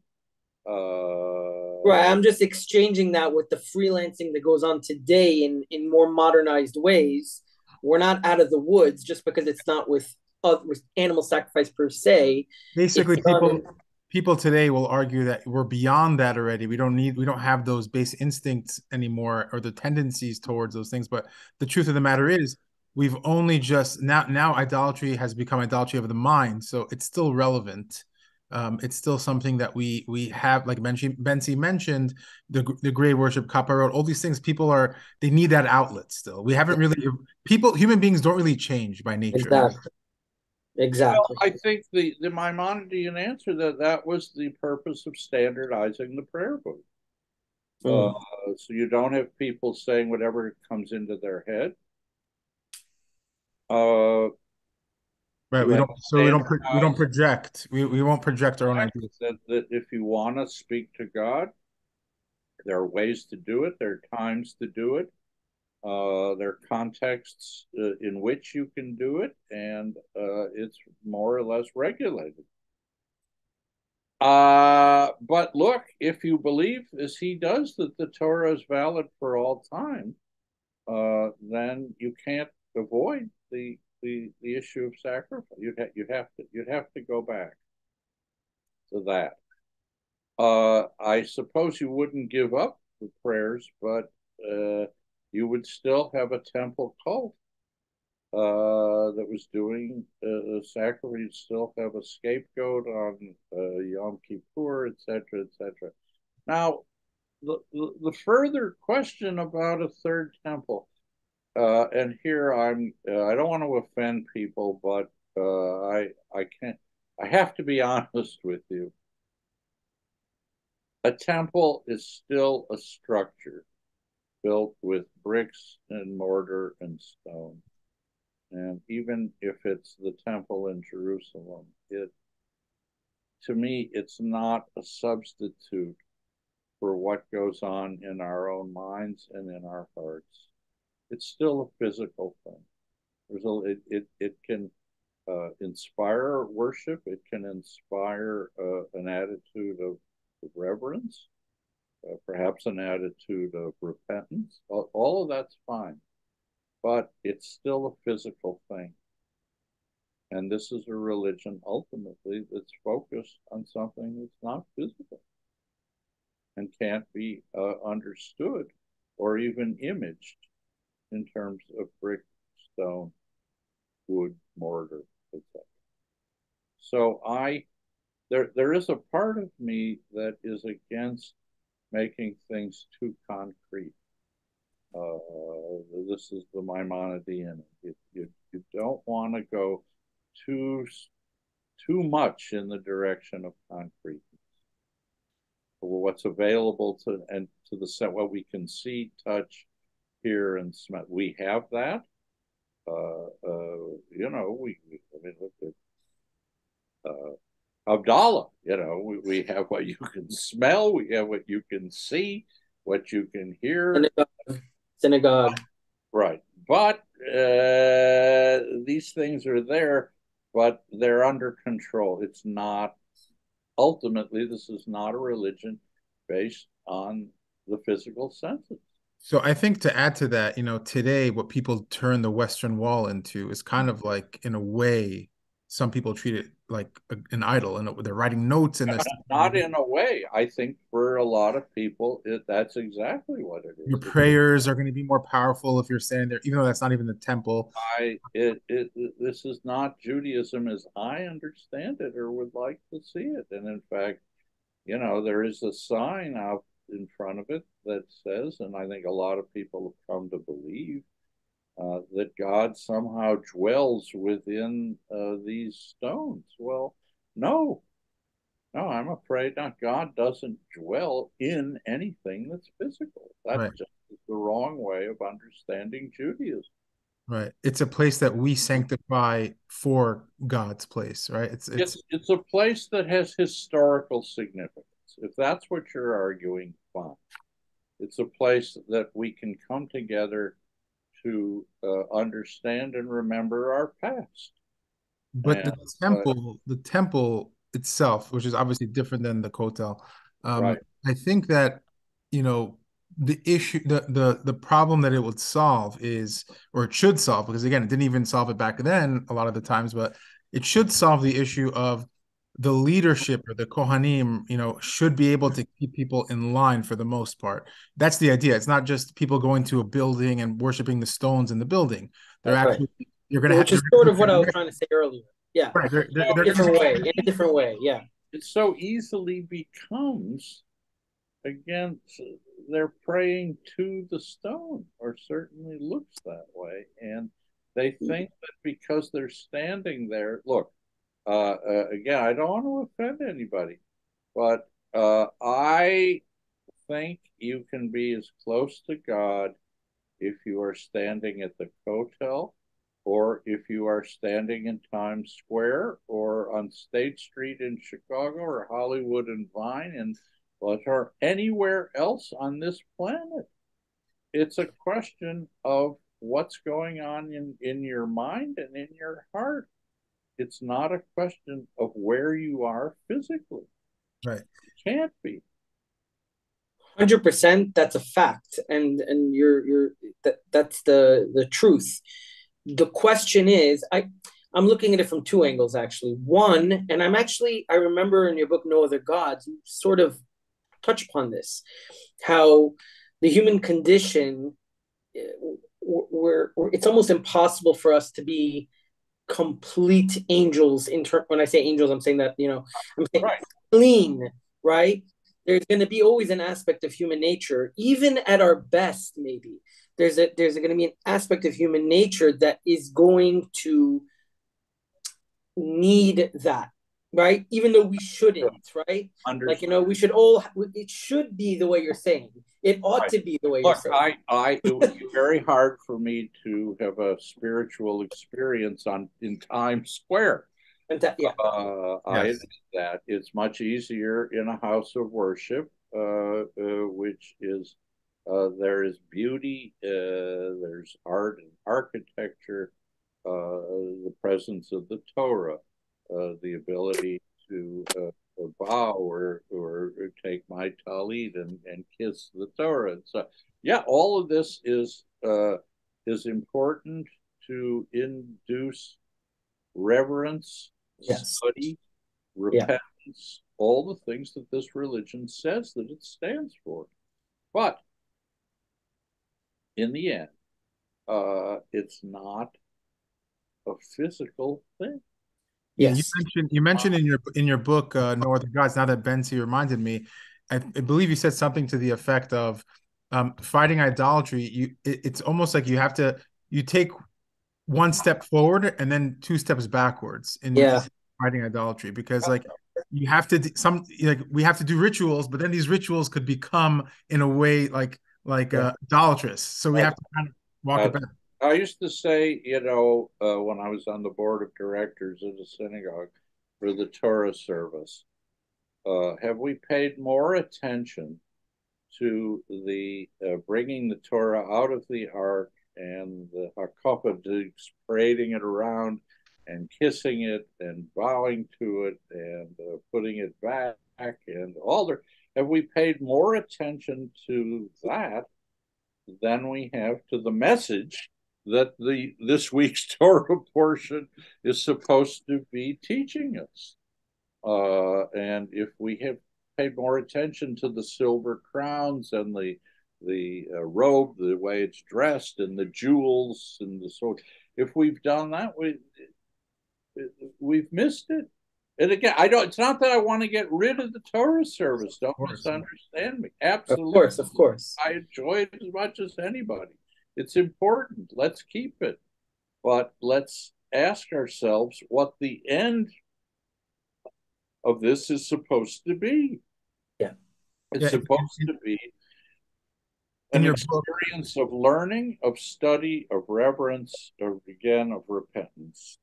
Uh, right. I'm just exchanging that with the freelancing that goes on today in in more modernized ways. We're not out of the woods just because it's not with uh, with animal sacrifice per se. Basically, people people today will argue that we're beyond that already. We don't need we don't have those base instincts anymore or the tendencies towards those things. But the truth of the matter is we've only just now now idolatry has become idolatry of the mind. So it's still relevant. Um, it's still something that we we have like Benzi mentioned the the grave worship kaparot all these things people are they need that outlet still. We haven't really people human beings don't really change by nature. Exactly. Exactly. Well, I think the the Maimonidean answer that that was the purpose of standardizing the prayer book. Mm. uh, so you don't have people saying whatever comes into their head uh Right. We don't. So we don't. we don't project. We, we won't project our own ideas. That, that if you want to speak to God, there are ways to do it. There are times to do it. Uh, there are contexts uh, in which you can do it, and uh, it's more or less regulated. Uh, but look, if you believe, as he does, that the Torah is valid for all time, uh, then you can't avoid the the the issue of sacrifice. You'd ha- you'd have to you'd have to go back to that. Uh, I suppose you wouldn't give up the prayers, but uh, you would still have a temple cult uh, that was doing uh, sacrifice. You'd still have a scapegoat on uh, Yom Kippur, etc., etc. Now, the, the the further question about a third temple uh, and here I'm. Uh, I don't want to offend people, but uh, I I can't. I have to be honest with you. A temple is still a structure built with bricks and mortar and stone. And even if it's the temple in Jerusalem, it to me it's not a substitute for what goes on in our own minds and in our hearts it's still a physical thing. There's a, it, it, it can uh, inspire worship. It can inspire uh, an attitude of, reverence, uh, perhaps an attitude of repentance. All, all of that's fine, but it's still a physical thing. And this is a religion ultimately that's focused on something that's not physical and can't be uh, understood or even imaged in terms of brick, stone, wood, mortar, etc. So I there there is a part of me that is against making things too concrete. Uh, this is the Maimonidean. You, you, you don't want to go too too much in the direction of concrete. What's available to and to the set what we can see, touch, here and smell. We have that. Uh, uh, you know, we, we, I mean, look at uh, Havdalah. You know, we, we have what you can smell, we have what you can see, what you can hear. Synagogue. Synagogue. Right. But uh, these things are there, but they're under control. It's not, ultimately, this is not a religion based on the physical senses. So I think to add to that, you know, today what people turn the Western Wall into is kind of mm-hmm. like, in a way, some people treat it like a, an idol, and they're writing notes and not in a way. I think for a lot of people, it, that's exactly what it is. Your prayers are going to be more powerful if you're standing there, even though that's not even the temple. I it, it, this is not Judaism as I understand it or would like to see it, and in fact, you know, there is a sign out in front of it that says, and I think a lot of people have come to believe, uh, that God somehow dwells within uh, these stones. Well, no, No, I'm afraid not. God doesn't dwell in anything that's physical. That's right. just the wrong way of understanding Judaism. Right. It's a place that we sanctify for God's place, right? It's it's it's, it's a place that has historical significance. If that's what you're arguing, fine. It's a place that we can come together to uh, understand and remember our past. But and, the temple, uh, the temple itself, which is obviously different than the kotel, um, right. I think that you know the issue, the the the problem that it would solve is, or it should solve, because again, it didn't even solve it back then a lot of the times, but it should solve the issue of the leadership or the kohanim, you know, should be able to keep people in line for the most part. That's the idea. It's not just people going to a building and worshiping the stones in the building. They're That's actually right. you're going to which have, is sort of what I was trying to say earlier. Yeah, right. They're, they're, they're, different way, in a different way. Yeah, it so easily becomes against they're praying to the stone, or certainly looks that way, and they hmm. think that because they're standing there, look uh, uh, again, I don't want to offend anybody, but uh, I think you can be as close to God if you are standing at the kotel or if you are standing in Times Square or on State Street in Chicago or Hollywood and Vine and or anywhere else on this planet. It's a question of what's going on in, in your mind and in your heart it's not a question of where you are physically. Right. It can't be. Hundred percent. That's a fact, and and you're you're that that's the the truth. The question is, I I'm looking at it from two angles actually. One, and I'm actually I remember in your book No Other Gods, you sort of touch upon this, how the human condition, eh, where it's almost impossible for us to be complete angels in ter- when I say angels, I'm saying that, you know, I'm saying right. clean, right? There's going to be always an aspect of human nature, even at our best, maybe. There's a there's going to be an aspect of human nature that is going to need that right? Even though we shouldn't, right? Understood. Like you know, we should all. It should be the way you're saying. It ought right. to be the way Look, you're saying. I, I, it would be very hard for me to have a spiritual experience on in Times Square. And that, yeah, uh, yes. I that it's much easier in a house of worship, uh, uh, which is uh, there is beauty, uh, there's art and architecture, uh, the presence of the Torah the ability to uh, bow or, or, or take my talit and, and kiss the Torah. And so, yeah, all of this is uh, is important to induce reverence, yes. study, repentance, yeah. all the things that this religion says that it stands for. But in the end, uh, it's not a physical thing. Yes. You mentioned you mentioned in your in your book uh, No Other Gods. Now that Benzi reminded me, I, I, believe you said something to the effect of um, fighting idolatry. You it, it's almost like you have to you take one step forward and then two steps backwards in yeah. fighting idolatry because like you have to some like we have to do rituals, but then these rituals could become in a way like like uh, idolatrous. So we have to kind of walk it back. I used to say, you know, uh, when I was on the board of directors of the synagogue for the Torah service, uh, have we paid more attention to the uh, bringing the Torah out of the ark and the Hakopadiks parading it around and kissing it and bowing to it and uh, putting it back and all the have we paid more attention to that than we have to the message that the this week's Torah portion is supposed to be teaching us. Uh, and if we have paid more attention to the silver crowns and the the uh, robe, the way it's dressed, and the jewels and the so, if we've done that, we we've missed it. And again, I don't. It's not that I want to get rid of the Torah service. Don't misunderstand me. Absolutely, of course, of course. I enjoy it as much as anybody. It's important. Let's keep it. But let's ask ourselves what the end of this is supposed to be. Yeah. It's yeah. supposed to be an experience book. of learning, of study, of reverence, of again of repentance.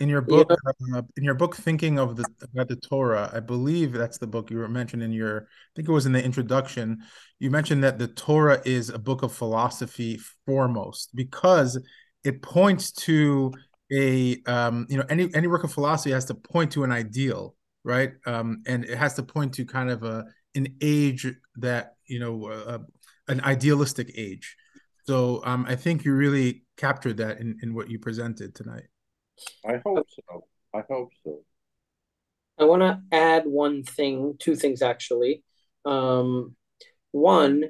In your book, yeah. uh, in your book, thinking of the about the Torah, I believe that's the book you were mentioned in your. I think it was in the introduction. You mentioned that the Torah is a book of philosophy foremost because it points to a um, you know any any work of philosophy has to point to an ideal, right? Um, and it has to point to kind of a an age that you know uh, an idealistic age. So um, I think you really captured that in in what you presented tonight. I hope so. I hope so. I want to add one thing, two things actually. Um, one,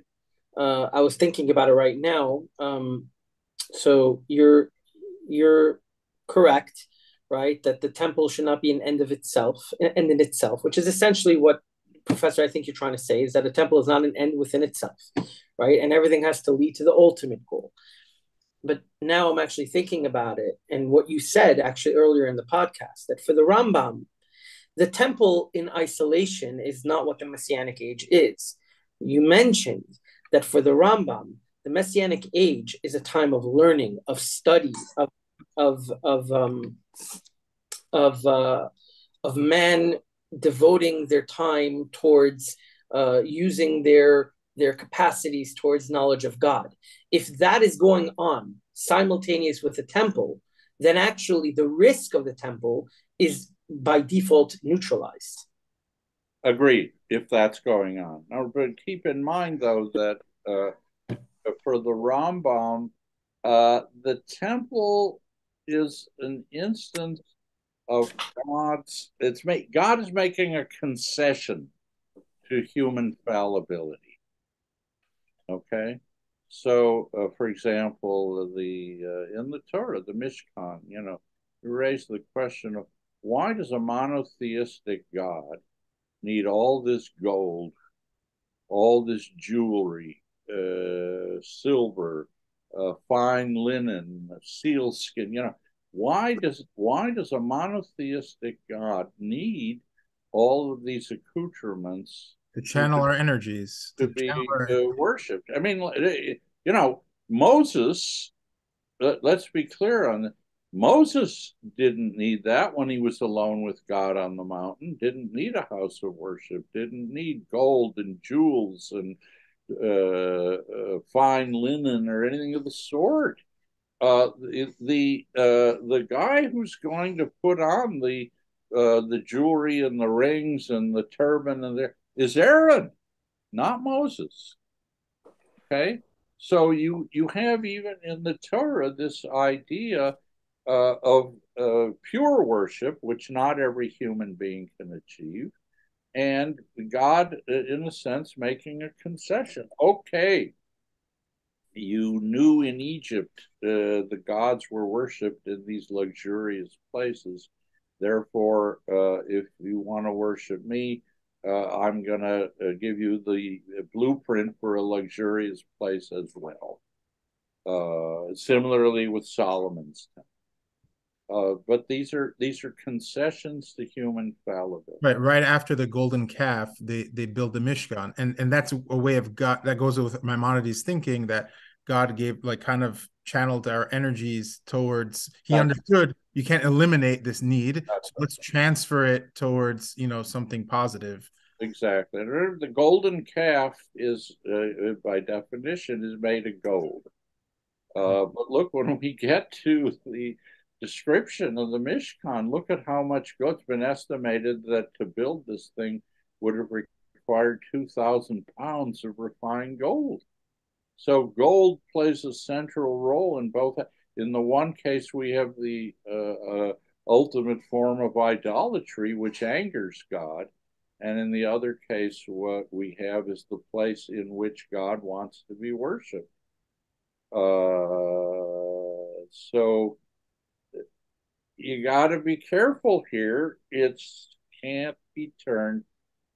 uh, I was thinking about it right now. Um, so you're you're correct, right? That the temple should not be an end of itself, end in itself, which is essentially what Professor I think you're trying to say is that a temple is not an end within itself, right? And everything has to lead to the ultimate goal but now I'm actually thinking about it and what you said actually earlier in the podcast that for the Rambam, the temple in isolation is not what the Messianic age is. You mentioned that for the Rambam, the Messianic age is a time of learning, of study, of of of um, of uh, of man devoting their time towards uh, using their their capacities towards knowledge of God. If that is going on simultaneous with the temple, then actually the risk of the temple is by default neutralized. Agreed, if that's going on. Now, but keep in mind, though, that uh, for the Rambam, uh, the temple is an instance of God's. It's make God is making a concession to human fallibility. Okay, so uh, for example, the uh, in the Torah, the Mishkan, you know, you raise the question of why does a monotheistic God need all this gold, all this jewelry, uh, silver, uh, fine linen, sealskin? You know, why does why does a monotheistic God need all of these accoutrements to channel our energies to, to be our... uh, worshipped. I mean, you know, Moses. Let, let's be clear on that. Moses didn't need that when he was alone with God on the mountain. Didn't need a house of worship. Didn't need gold and jewels and uh, uh, fine linen or anything of the sort. Uh, the the, uh, the guy who's going to put on the uh, the jewelry and the rings and the turban and the is Aaron, not Moses. Okay, so you you have even in the Torah this idea uh, of uh, pure worship, which not every human being can achieve, and God, uh, in a sense, making a concession. Okay, you knew in Egypt uh, the gods were worshipped in these luxurious places. Therefore, uh, if you want to worship me, uh, I'm going to uh, give you the blueprint for a luxurious place as well. Uh, similarly with Solomon's temple. Uh, but these are these are concessions to human fallibility. Right, right after the golden calf, they they build the Mishkan, and and that's a way of God that goes with Maimonides' thinking that God gave like kind of channeled our energies towards. He understood you can't eliminate this need. So let's transfer it towards you know something positive. Exactly. The golden calf is, uh, by definition, is made of gold. Uh, but look, when we get to the description of the Mishkan, look at how much gold. It's been estimated that to build this thing would have required 2,000 pounds of refined gold. So gold plays a central role in both. In the one case, we have the uh, uh, ultimate form of idolatry, which angers God. And in the other case, what we have is the place in which God wants to be worshiped. Uh, so you got to be careful here. It can't be turned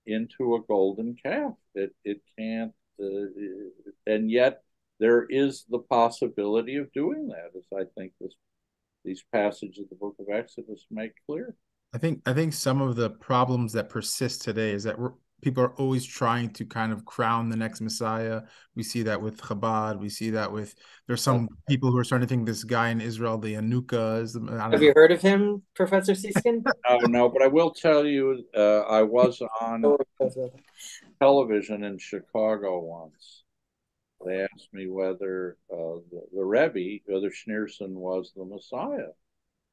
into a golden calf. It it can't, uh, and yet there is the possibility of doing that, as I think this these passages of the Book of Exodus make clear. I think I think some of the problems that persist today is that people are always trying to kind of crown the next Messiah. We see that with Chabad. We see that with there's some people who are starting to think this guy in Israel, the Yanuka, is. The, Have know. you heard of him, Professor Seeskin? no, no, but I will tell you, uh, I was on television in Chicago once. They asked me whether uh, the, the Rebbe, whether Schneerson was the Messiah.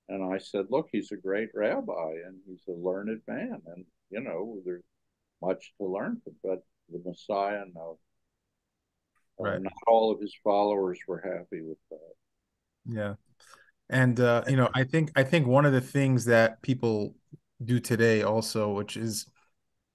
And I said, look, he's a great rabbi and he's a learned man. And, you know, there's much to learn from, but the Messiah, no. Right. Not all of his followers were happy with that. Yeah. And, uh, you know, I think, I think one of the things that people do today also, which is,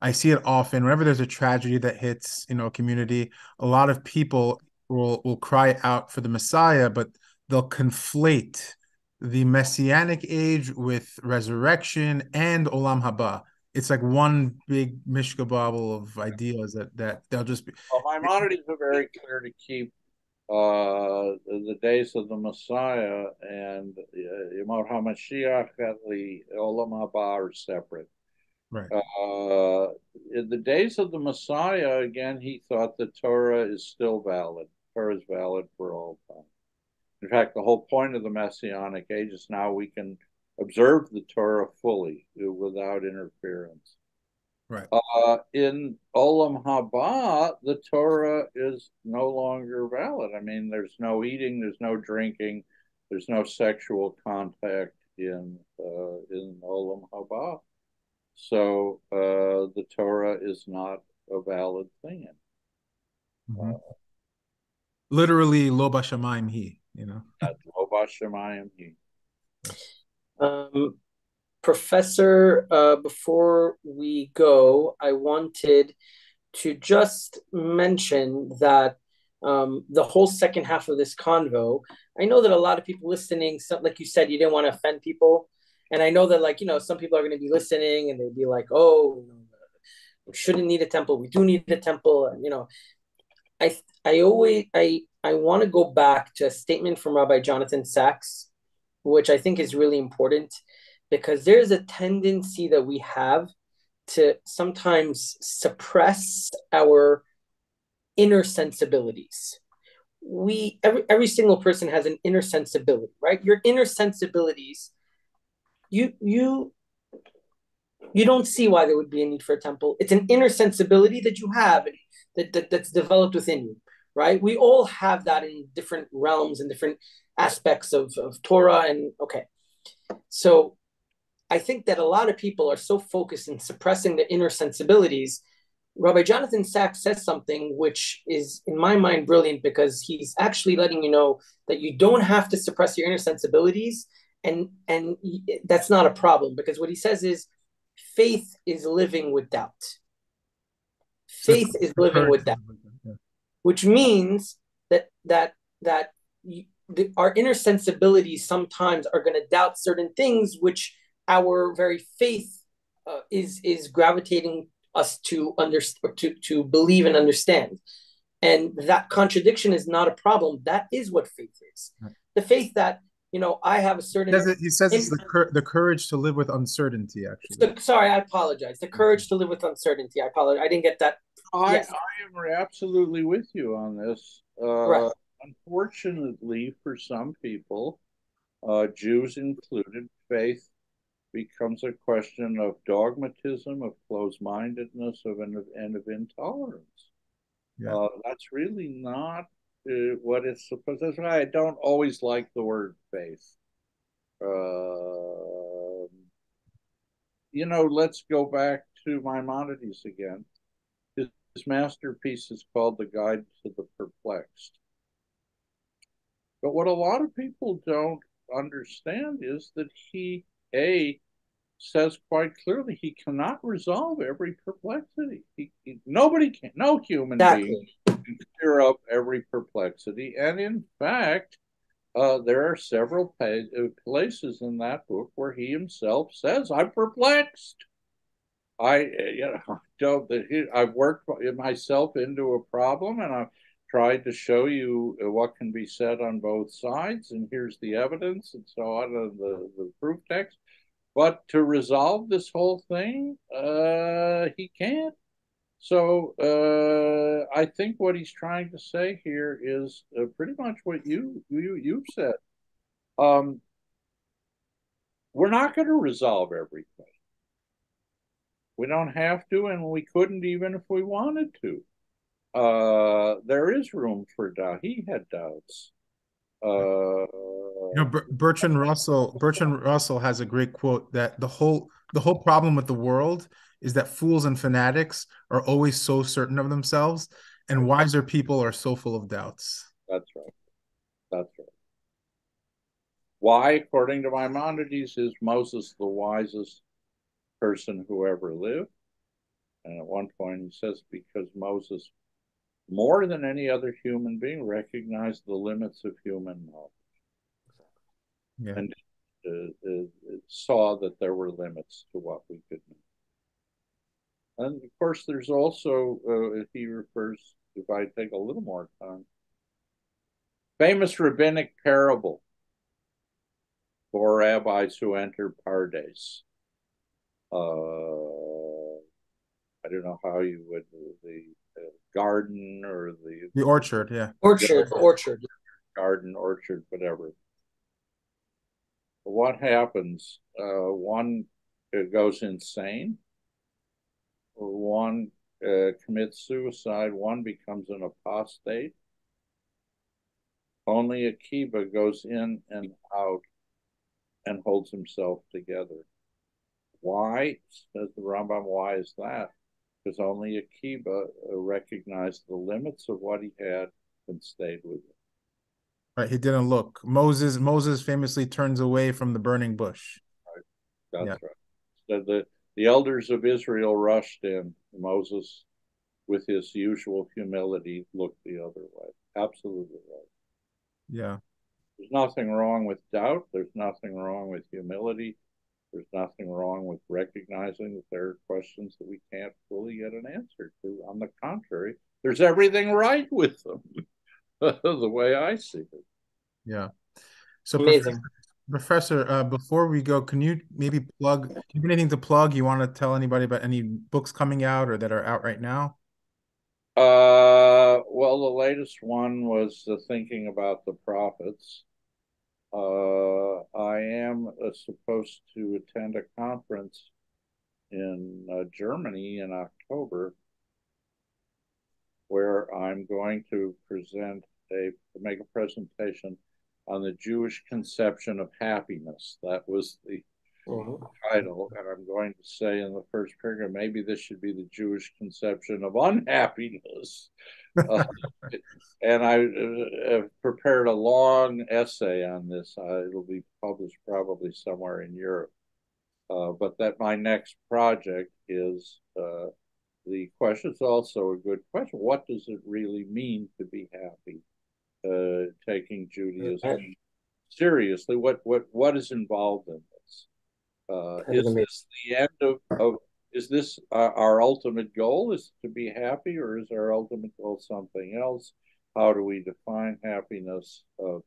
I see it often. Whenever there's a tragedy that hits, you know, a community, a lot of people will, will cry out for the Messiah, but they'll conflate the messianic age with resurrection and olam haba. It's like one big mishka bobble of ideas that that they'll just be well maimonides are very clear to keep uh the days of the messiah and uh, Yemot HaMashiach and the olam haba are separate right uh in the days of the messiah again he thought the torah is still valid torah is valid for all time in fact, the whole point of the Messianic age is now we can observe the Torah fully without interference. Right. Uh, in Olam Haba, the Torah is no longer valid. I mean, there's no eating, there's no drinking, there's no sexual contact in uh, in Olam Haba. So uh, the Torah is not a valid thing. Mm-hmm. Uh, Literally, lo bashamayim he you know. Um, Professor, uh, before we go, I wanted to just mention that um, the whole second half of this convo, I know that a lot of people listening, like you said, you didn't want to offend people. And I know that, like, you know, some people are going to be listening and they'd be like, oh, we shouldn't need a temple. We do need a temple. And, you know, I, I always, I, I want to go back to a statement from Rabbi Jonathan Sacks, which I think is really important because there's a tendency that we have to sometimes suppress our inner sensibilities. We every every single person has an inner sensibility, right? Your inner sensibilities, you you you don't see why there would be a need for a temple. It's an inner sensibility that you have that, that that's developed within you right? We all have that in different realms and different aspects of, of Torah. And okay, so I think that a lot of people are so focused in suppressing the inner sensibilities. Rabbi Jonathan Sacks says something which is, in my mind, brilliant because he's actually letting you know that you don't have to suppress your inner sensibilities, and and that's not a problem because what he says is, faith is living with doubt. Faith is living with doubt which means that that that the, our inner sensibilities sometimes are going to doubt certain things, which our very faith uh, is is gravitating us to understand to to believe and understand, and that contradiction is not a problem. That is what faith is. The faith that you know, I have a certain. He says, it, he says it's the, cur- the courage to live with uncertainty. Actually, the, sorry, I apologize. The courage to live with uncertainty. I apologize. I didn't get that I, yes. I am absolutely with you on this. Uh, right. Unfortunately, for some people, uh, Jews included, faith becomes a question of dogmatism, of closed mindedness, of and, and of intolerance. Yeah. Uh, that's really not what it's supposed. That's why I don't always like the word faith. Uh, you know, let's go back to Maimonides again. His masterpiece is called The Guide to the Perplexed. But what a lot of people don't understand is that he, A, says quite clearly he cannot resolve every perplexity. He, he, nobody can, no human exactly. being can clear up every perplexity. And in fact, uh, there are several pa- uh, places in that book where he himself says, I'm perplexed. I, you know, don't. I've worked myself into a problem, and I've tried to show you what can be said on both sides, and here's the evidence, and so on, and the the proof text. But to resolve this whole thing, uh, he can't. So uh, I think what he's trying to say here is uh, pretty much what you you you've said. Um, we're not going to resolve everything. We don't have to, and we couldn't even if we wanted to. Uh, there is room for doubt. He had doubts. Uh, you know, Bertrand Russell. Bertrand Russell has a great quote that the whole the whole problem with the world is that fools and fanatics are always so certain of themselves, and wiser people are so full of doubts. That's right. That's right. Why, according to Maimonides, is Moses the wisest person who ever lived? And at one point he says, because Moses, more than any other human being, recognized the limits of human knowledge. Yeah. And uh, uh, saw that there were limits to what we could know. And of course, there's also, uh, he refers, if I take a little more time, famous rabbinic parable four rabbis who entered Pardes. Uh, I don't know how you would the uh, garden or the the orchard, yeah, orchard, orchard, garden, orchard, whatever. What happens? Uh, one goes insane. One uh, commits suicide. One becomes an apostate. Only Akiba goes in and out and holds himself together. Why, says the Rambam, why is that? Because only Akiba uh, recognized the limits of what he had and stayed with it. Right, he didn't look. Moses Moses famously turns away from the burning bush. Right. That's yeah. right. So the, the elders of Israel rushed in. Moses, with his usual humility, looked the other way. Absolutely right. Yeah. There's nothing wrong with doubt. There's nothing wrong with humility. There's nothing wrong with recognizing that there are questions that we can't fully get an answer to. On the contrary, there's everything right with them, the way I see it. Yeah. So, Amazing. Professor, uh, before we go, can you maybe plug? You have anything to plug? You want to tell anybody about any books coming out or that are out right now? Uh, well, the latest one was the thinking about the prophets. Uh, I am uh, supposed to attend a conference in uh, Germany in October where I'm going to present a make a presentation on the Jewish conception of happiness. That was the uh-huh. title, and I'm going to say in the first paragraph, maybe this should be the Jewish conception of unhappiness. uh, and I uh, have prepared a long essay on this. Uh, it'll be published probably somewhere in Europe. Uh, but that my next project is uh, the question is also a good question. What does it really mean to be happy? Uh, taking Judaism seriously, what what what is involved in uh, is this the end of, of is this uh, our ultimate goal is to be happy or is our ultimate goal something else? How do we define happiness uh,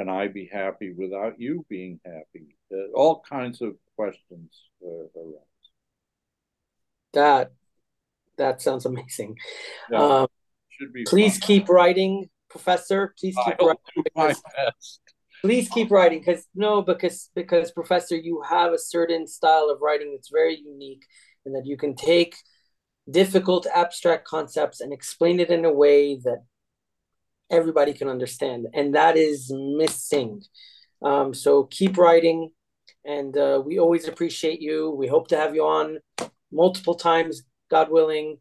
can i be happy without you being happy? Uh, all kinds of questions uh, arise. That that sounds amazing. Yeah, um, please fun. keep writing professor. Please keep I writing please keep writing because no because because professor you have a certain style of writing that's very unique and that you can take difficult abstract concepts and explain it in a way that everybody can understand and that is missing. Um, so keep writing and uh, we always appreciate you. We hope to have you on multiple times god willing.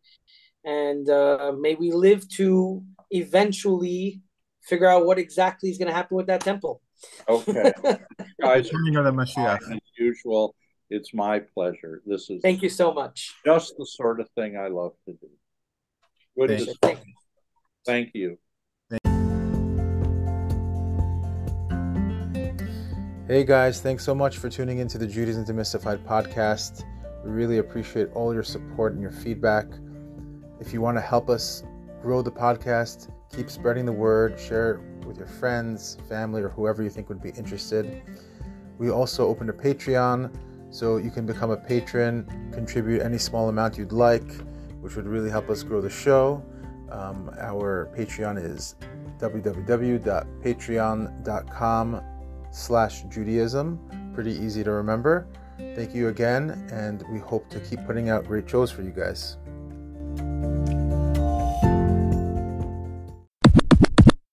And uh, may we live to eventually figure out what exactly is going to happen with that temple Okay. Guys, coming of the Mashiach. As usual, it's my pleasure. This is thank you so much. Just the sort of thing I love to do. Good thank, to thank you. Thank you. Hey guys, thanks so much for tuning into the Judaism Demystified podcast. We really appreciate all your support and your feedback. If you want to help us grow the podcast, keep spreading the word, share it with your friends, family, or whoever you think would be interested. We also opened a Patreon, so you can become a patron, contribute any small amount you'd like, which would really help us grow the show. Um, our Patreon is www.patreon.com slash Judaism. Pretty easy to remember. Thank you again, and we hope to keep putting out great shows for you guys.